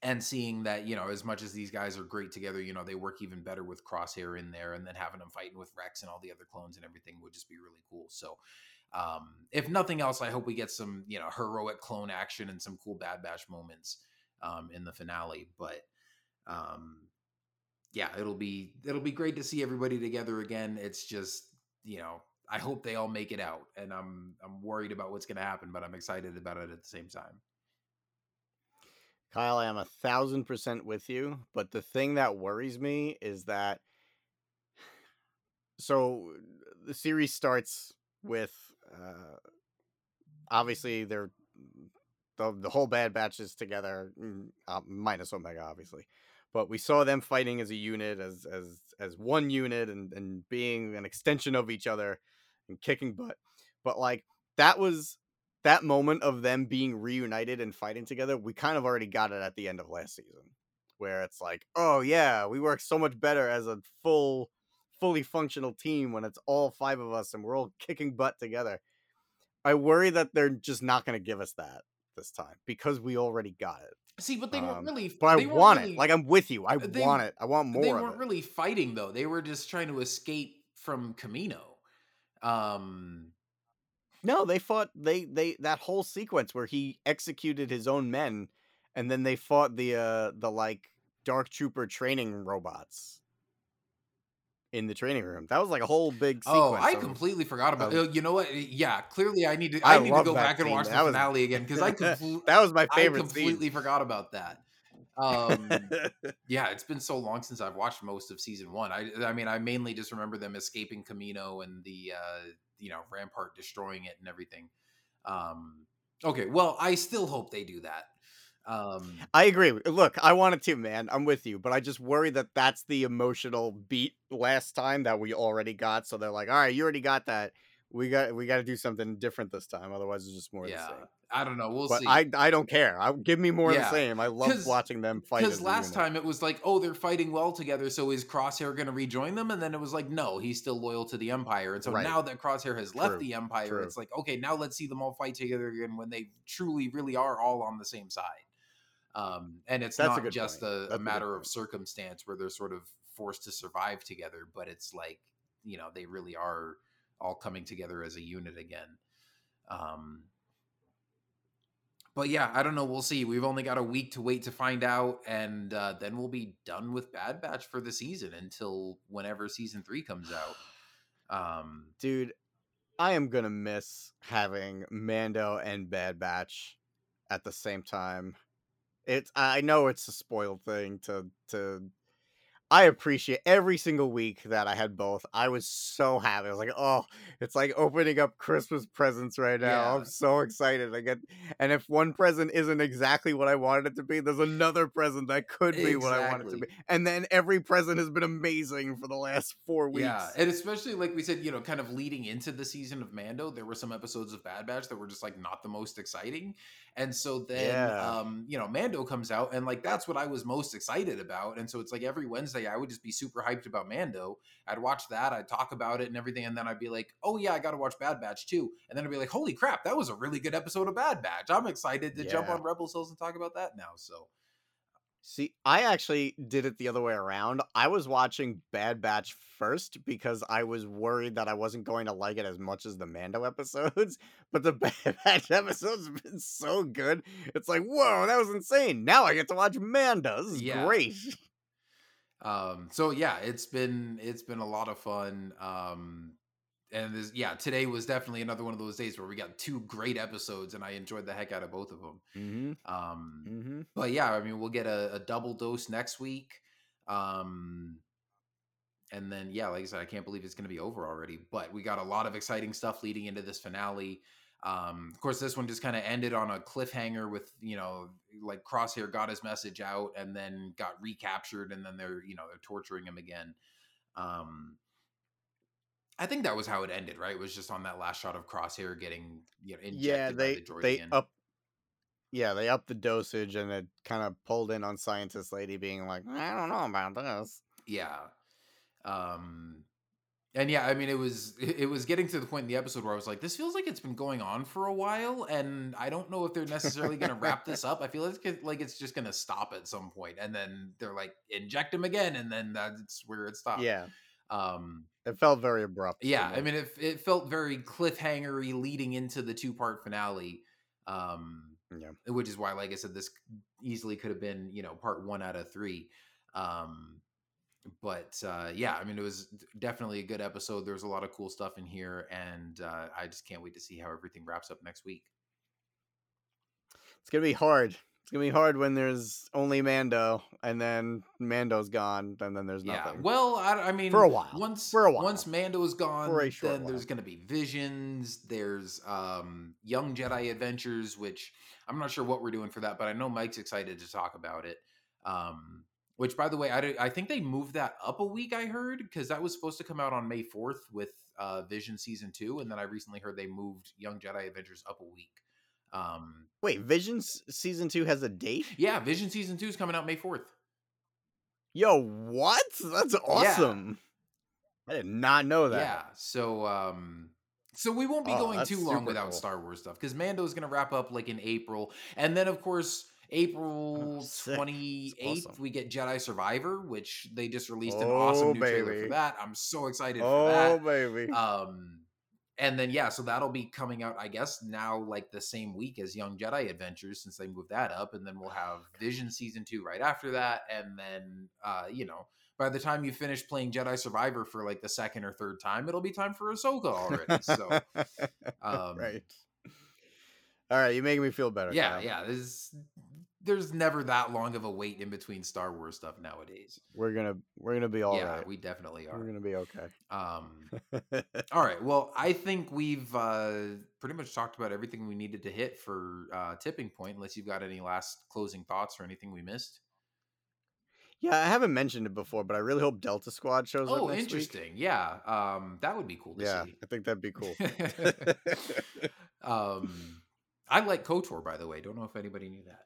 and seeing that you know as much as these guys are great together you know they work even better with crosshair in there and then having them fighting with rex and all the other clones and everything would just be really cool so um, if nothing else, I hope we get some you know heroic clone action and some cool Bad Batch moments um, in the finale. But um, yeah, it'll be it'll be great to see everybody together again. It's just you know I hope they all make it out, and I'm I'm worried about what's going to happen, but I'm excited about it at the same time. Kyle, I am a thousand percent with you, but the thing that worries me is that so the series starts with uh, obviously they're the, the whole bad batches together mm, uh, minus omega obviously. But we saw them fighting as a unit as as as one unit and and being an extension of each other and kicking butt. But like that was that moment of them being reunited and fighting together we kind of already got it at the end of last season where it's like oh yeah we work so much better as a full fully functional team when it's all five of us and we're all kicking butt together. I worry that they're just not going to give us that. this time because we already got it. See, but they weren't Um, really. But I want really- it. Like I'm with you. I they- want it. I want more they weren't really fighting though. They were just trying to escape from Kamino. Um, No, they fought they they that whole sequence where he executed his own men and then they fought the uh the like dark trooper training robots in the training room. That was like a whole big sequence. oh, I completely forgot about. uh, you know what? Yeah, clearly I need to. I I, need to go back and scene. watch the That was- finale again because I completely. That was my favorite. I completely forgot about that. Um, yeah, it's been so long since I've watched most of season one. I, I mean, I mainly just remember them escaping Kamino and the, uh, you know, Rampart destroying it and everything. Um, okay, well, I still hope they do that. Um, I agree. Look, I want it too, man. I'm with you, but I just worry that that's the emotional beat last time that we already got. So they're like, "All right, you already got that. We got we got to do something different this time. Otherwise, it's just more yeah, the same." I don't know. We'll But see. I I don't care. I give me more of the same. I love watching them fight. Because last unit. time it was like, oh, they're fighting well together, so is Crosshair going to rejoin them? And then it was like, no, he's still loyal to the Empire. And so Right. now that Crosshair has left the Empire, true. it's like, okay, now let's see them all fight together again when they truly, really are all on the same side. Um, and it's That's not just point. a, That's a a matter of circumstance where they're sort of forced to survive together, but it's like, you know, they really are all coming together as a unit again. Um, but yeah, I don't know. We'll see. We've only got a week to wait to find out, and uh, then we'll be done with Bad Batch for the season until whenever season three comes out. Um, dude, I am gonna miss having Mando and Bad Batch at the same time. It's I know it's a spoiled thing to to I appreciate every single week that I had both. I was so happy. I was like, oh, it's like opening up Christmas presents right now. Yeah. I'm so excited. I get and if one present isn't exactly what I wanted it to be, there's another present that could be what I wanted it to be. And then every present has been amazing for the last four weeks. yeah, and especially like we said, you know, kind of leading into the season of Mando, there were some episodes of Bad Batch that were just like not the most exciting, and so then, Yeah. um, you know, Mando comes out, and like that's what I was most excited about, and so it's like every Wednesday I would just be super hyped about Mando. I'd watch that, I'd talk about it and everything, and then I'd be like, oh yeah, I got to watch Bad Batch too, and then I'd be like, holy crap, that was a really good episode of Bad Batch. I'm excited to jump on Rebel Cells and talk about that now. So See, I actually did it the other way around. I was watching Bad Batch first because I was worried that I wasn't going to like it as much as the Mando episodes. But the Bad Batch episodes have been so good. It's like, whoa, that was insane. Now I get to watch Mando. This is Yeah. great. um so yeah it's been it's been a lot of fun um and this yeah today was definitely another one of those days where we got two great episodes and i enjoyed the heck out of both of them Mm-hmm. um Mm-hmm. but yeah i mean we'll get a, a double dose next week um and then yeah like i said i can't believe it's going to be over already but we got a lot of exciting stuff leading into this finale um of course this one just kind of ended on a cliffhanger with you know like crosshair got his message out and then got recaptured and then they're you know they're torturing him again um i think that was how it ended right it was just on that last shot of crosshair getting you know injected Yeah, by they the they up. Yeah, they upped the dosage and it kind of pulled in on scientist lady being like, I don't know about this. yeah um and yeah i mean it was it it was getting to the point in the episode where i was like this feels like it's been going on for a while and i don't know if they're necessarily going to wrap this up i feel like it's, like it's just going to stop at some point and then they're like inject him again and then that's where it stops Yeah, um it felt very abrupt. yeah i mean it, it felt very cliffhangery leading into the two part finale um Yeah. which is why like i said this easily could have been you know part one out of three um but uh yeah i mean it was definitely a good episode there's a lot of cool stuff in here and uh i just can't wait to see how everything wraps up next week It's gonna be hard. It's gonna be hard when there's only Mando, and then Mando's gone, and then there's nothing. yeah well I, I mean For a while. once For a while. once mando's gone For a short then there's going to be visions there's um young jedi adventures which i'm not sure what we're doing for that but i know mike's excited to talk about it um which by the way i, did- I think they moved that up a week i heard because that was supposed to come out on may 4th with uh vision season 2 and then i recently heard they moved young jedi adventures up a week um Wait, Visions season two has a date? yeah vision season 2 is coming out may 4th Yo, what? That's awesome. I did not know that. Yeah. So um So we won't be Oh, going too long without cool. Star Wars stuff because Mando is going to wrap up like in April, and then of course April Oh, twenty eighth awesome. we get Jedi Survivor, which they just released an Oh, awesome new trailer for that. I'm so excited for Oh baby. Um, and then yeah, so that'll be coming out, I guess, now like the same week as Young Jedi Adventures since they moved that up, and then we'll have Vision season two right after that, and then uh, you know, by the time you finish playing Jedi Survivor for like the second or third time, it'll be time for Ahsoka already. So um, right. All right, you're making me feel better. yeah, Kyle. yeah, there's there's never that long of a wait in between Star Wars stuff nowadays. We're gonna we're gonna be all yeah, right. we definitely are. We're gonna be okay. Um, All right. Well, I think we've uh, pretty much talked about everything we needed to hit for uh, tipping point. Unless you've got any last closing thoughts or anything we missed. yeah, I haven't mentioned it before, but I really hope Delta Squad shows up. Oh, next week. interesting. Yeah. Um, that would be cool to Yeah, see. I think that'd be cool. um, I like Kotor, by the way. Don't know if anybody knew that.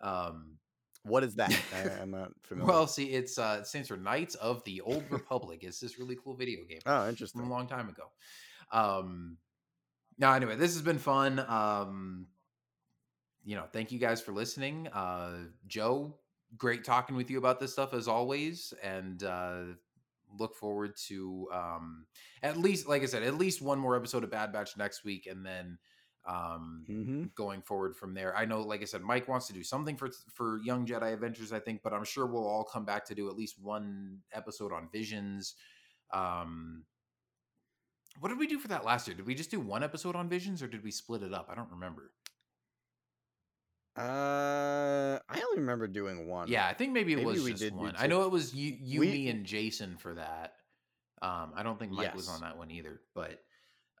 Um, what is that? I, I'm not familiar. well, see, it's uh, it stands for Knights of the Old Republic. It's this really cool video game. oh, from interesting. a long time ago. Um, now, anyway, this has been fun. Um, you know, thank you guys for listening. Uh, Joe, great talking with you about this stuff as always, and uh, look forward to um, at least, like I said, at least one more episode of Bad Batch next week, and then um, hmm going forward from there. I know, like I said, Mike wants to do something for for Young Jedi Adventures, I think, but I'm sure we'll all come back to do at least one episode on Visions. Um, what did we do for that last year? Did we just do one episode on Visions, or did we split it up? I don't remember. Uh, I only remember doing one. Yeah, I think maybe it Maybe was we just did one. I know it was you, you, We- me, and Jason for that. Um, I don't think Mike was on that one either, but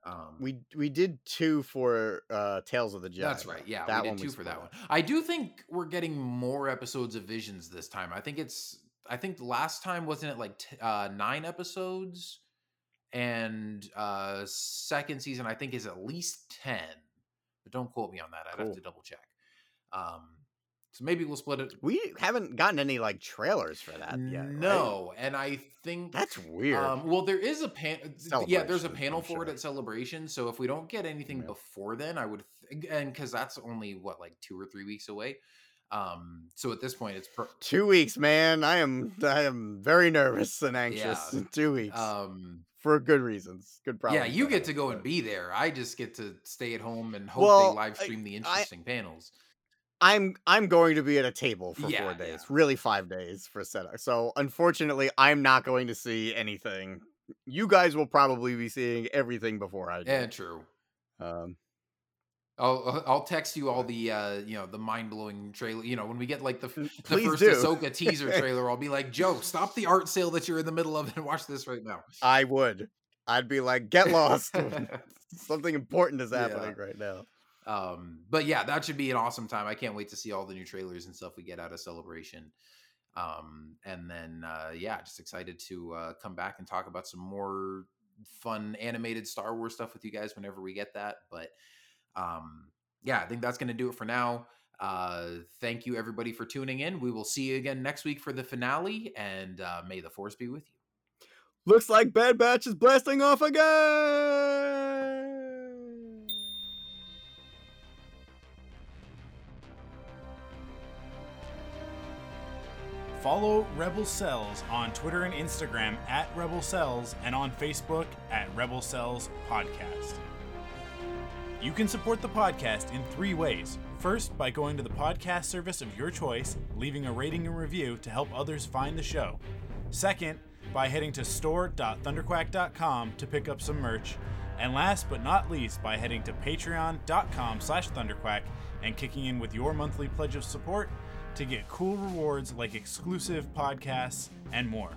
um, we we did two for uh Tales of the Jedi. That's right. Yeah, that we one did two for that one. I do think we're getting more episodes of Visions this time. I think it's. I think last time wasn't it like t- uh, nine episodes, and uh second season I think is at least ten. But don't quote me on that. I'd have to double check. Um, so maybe we'll split it. We haven't gotten any like trailers for that yet. right? no, and I think that's weird. Um, well, there is a pan. Yeah, there's a panel I'm for it at Celebration. So if we don't get anything Yeah. before then, I would, th- and because that's only what like two or three weeks away. Um, so at this point, it's per- Two weeks, man. I am I am very nervous and anxious. Yeah. Two weeks um, for good reasons. Good problem. yeah, you get to go and be there. I just get to stay at home and hope Well, they live stream the I- interesting panels. I'm I'm going to be at a table for Yeah, four days, yeah. really five days for setup. So unfortunately, I'm not going to see anything. You guys will probably be seeing everything before I do. Yeah, true. Um, I'll I'll text you all the uh you know the mind blowing trailer. You know when we get like the the first do. Ahsoka teaser trailer, I'll be like, Joe, stop the art sale that you're in the middle of and watch this right now. I would. I'd be like, get lost. Something important is Yeah. happening right now. Um, but yeah, that should be an awesome time. I can't wait to see all the new trailers and stuff we get out of Celebration. Um, and then uh, yeah, just excited to uh, come back and talk about some more fun animated Star Wars stuff with you guys whenever we get that. But um, yeah, I think that's going to do it for now. Uh, thank you everybody for tuning in. We will see you again next week for the finale, and uh, may the force be with you. Looks like Bad Batch is blasting off again. Follow Rebel Cells on Twitter and Instagram at Rebel Cells and on Facebook at Rebel Cells Podcast. You can support the podcast in three ways. First, by going to the podcast service of your choice, leaving a rating and review to help others find the show. Second, by heading to store.thunderquack.com to pick up some merch. And last but not least, by heading to patreon.com slash thunderquack and kicking in with your monthly pledge of support to get cool rewards like exclusive podcasts and more.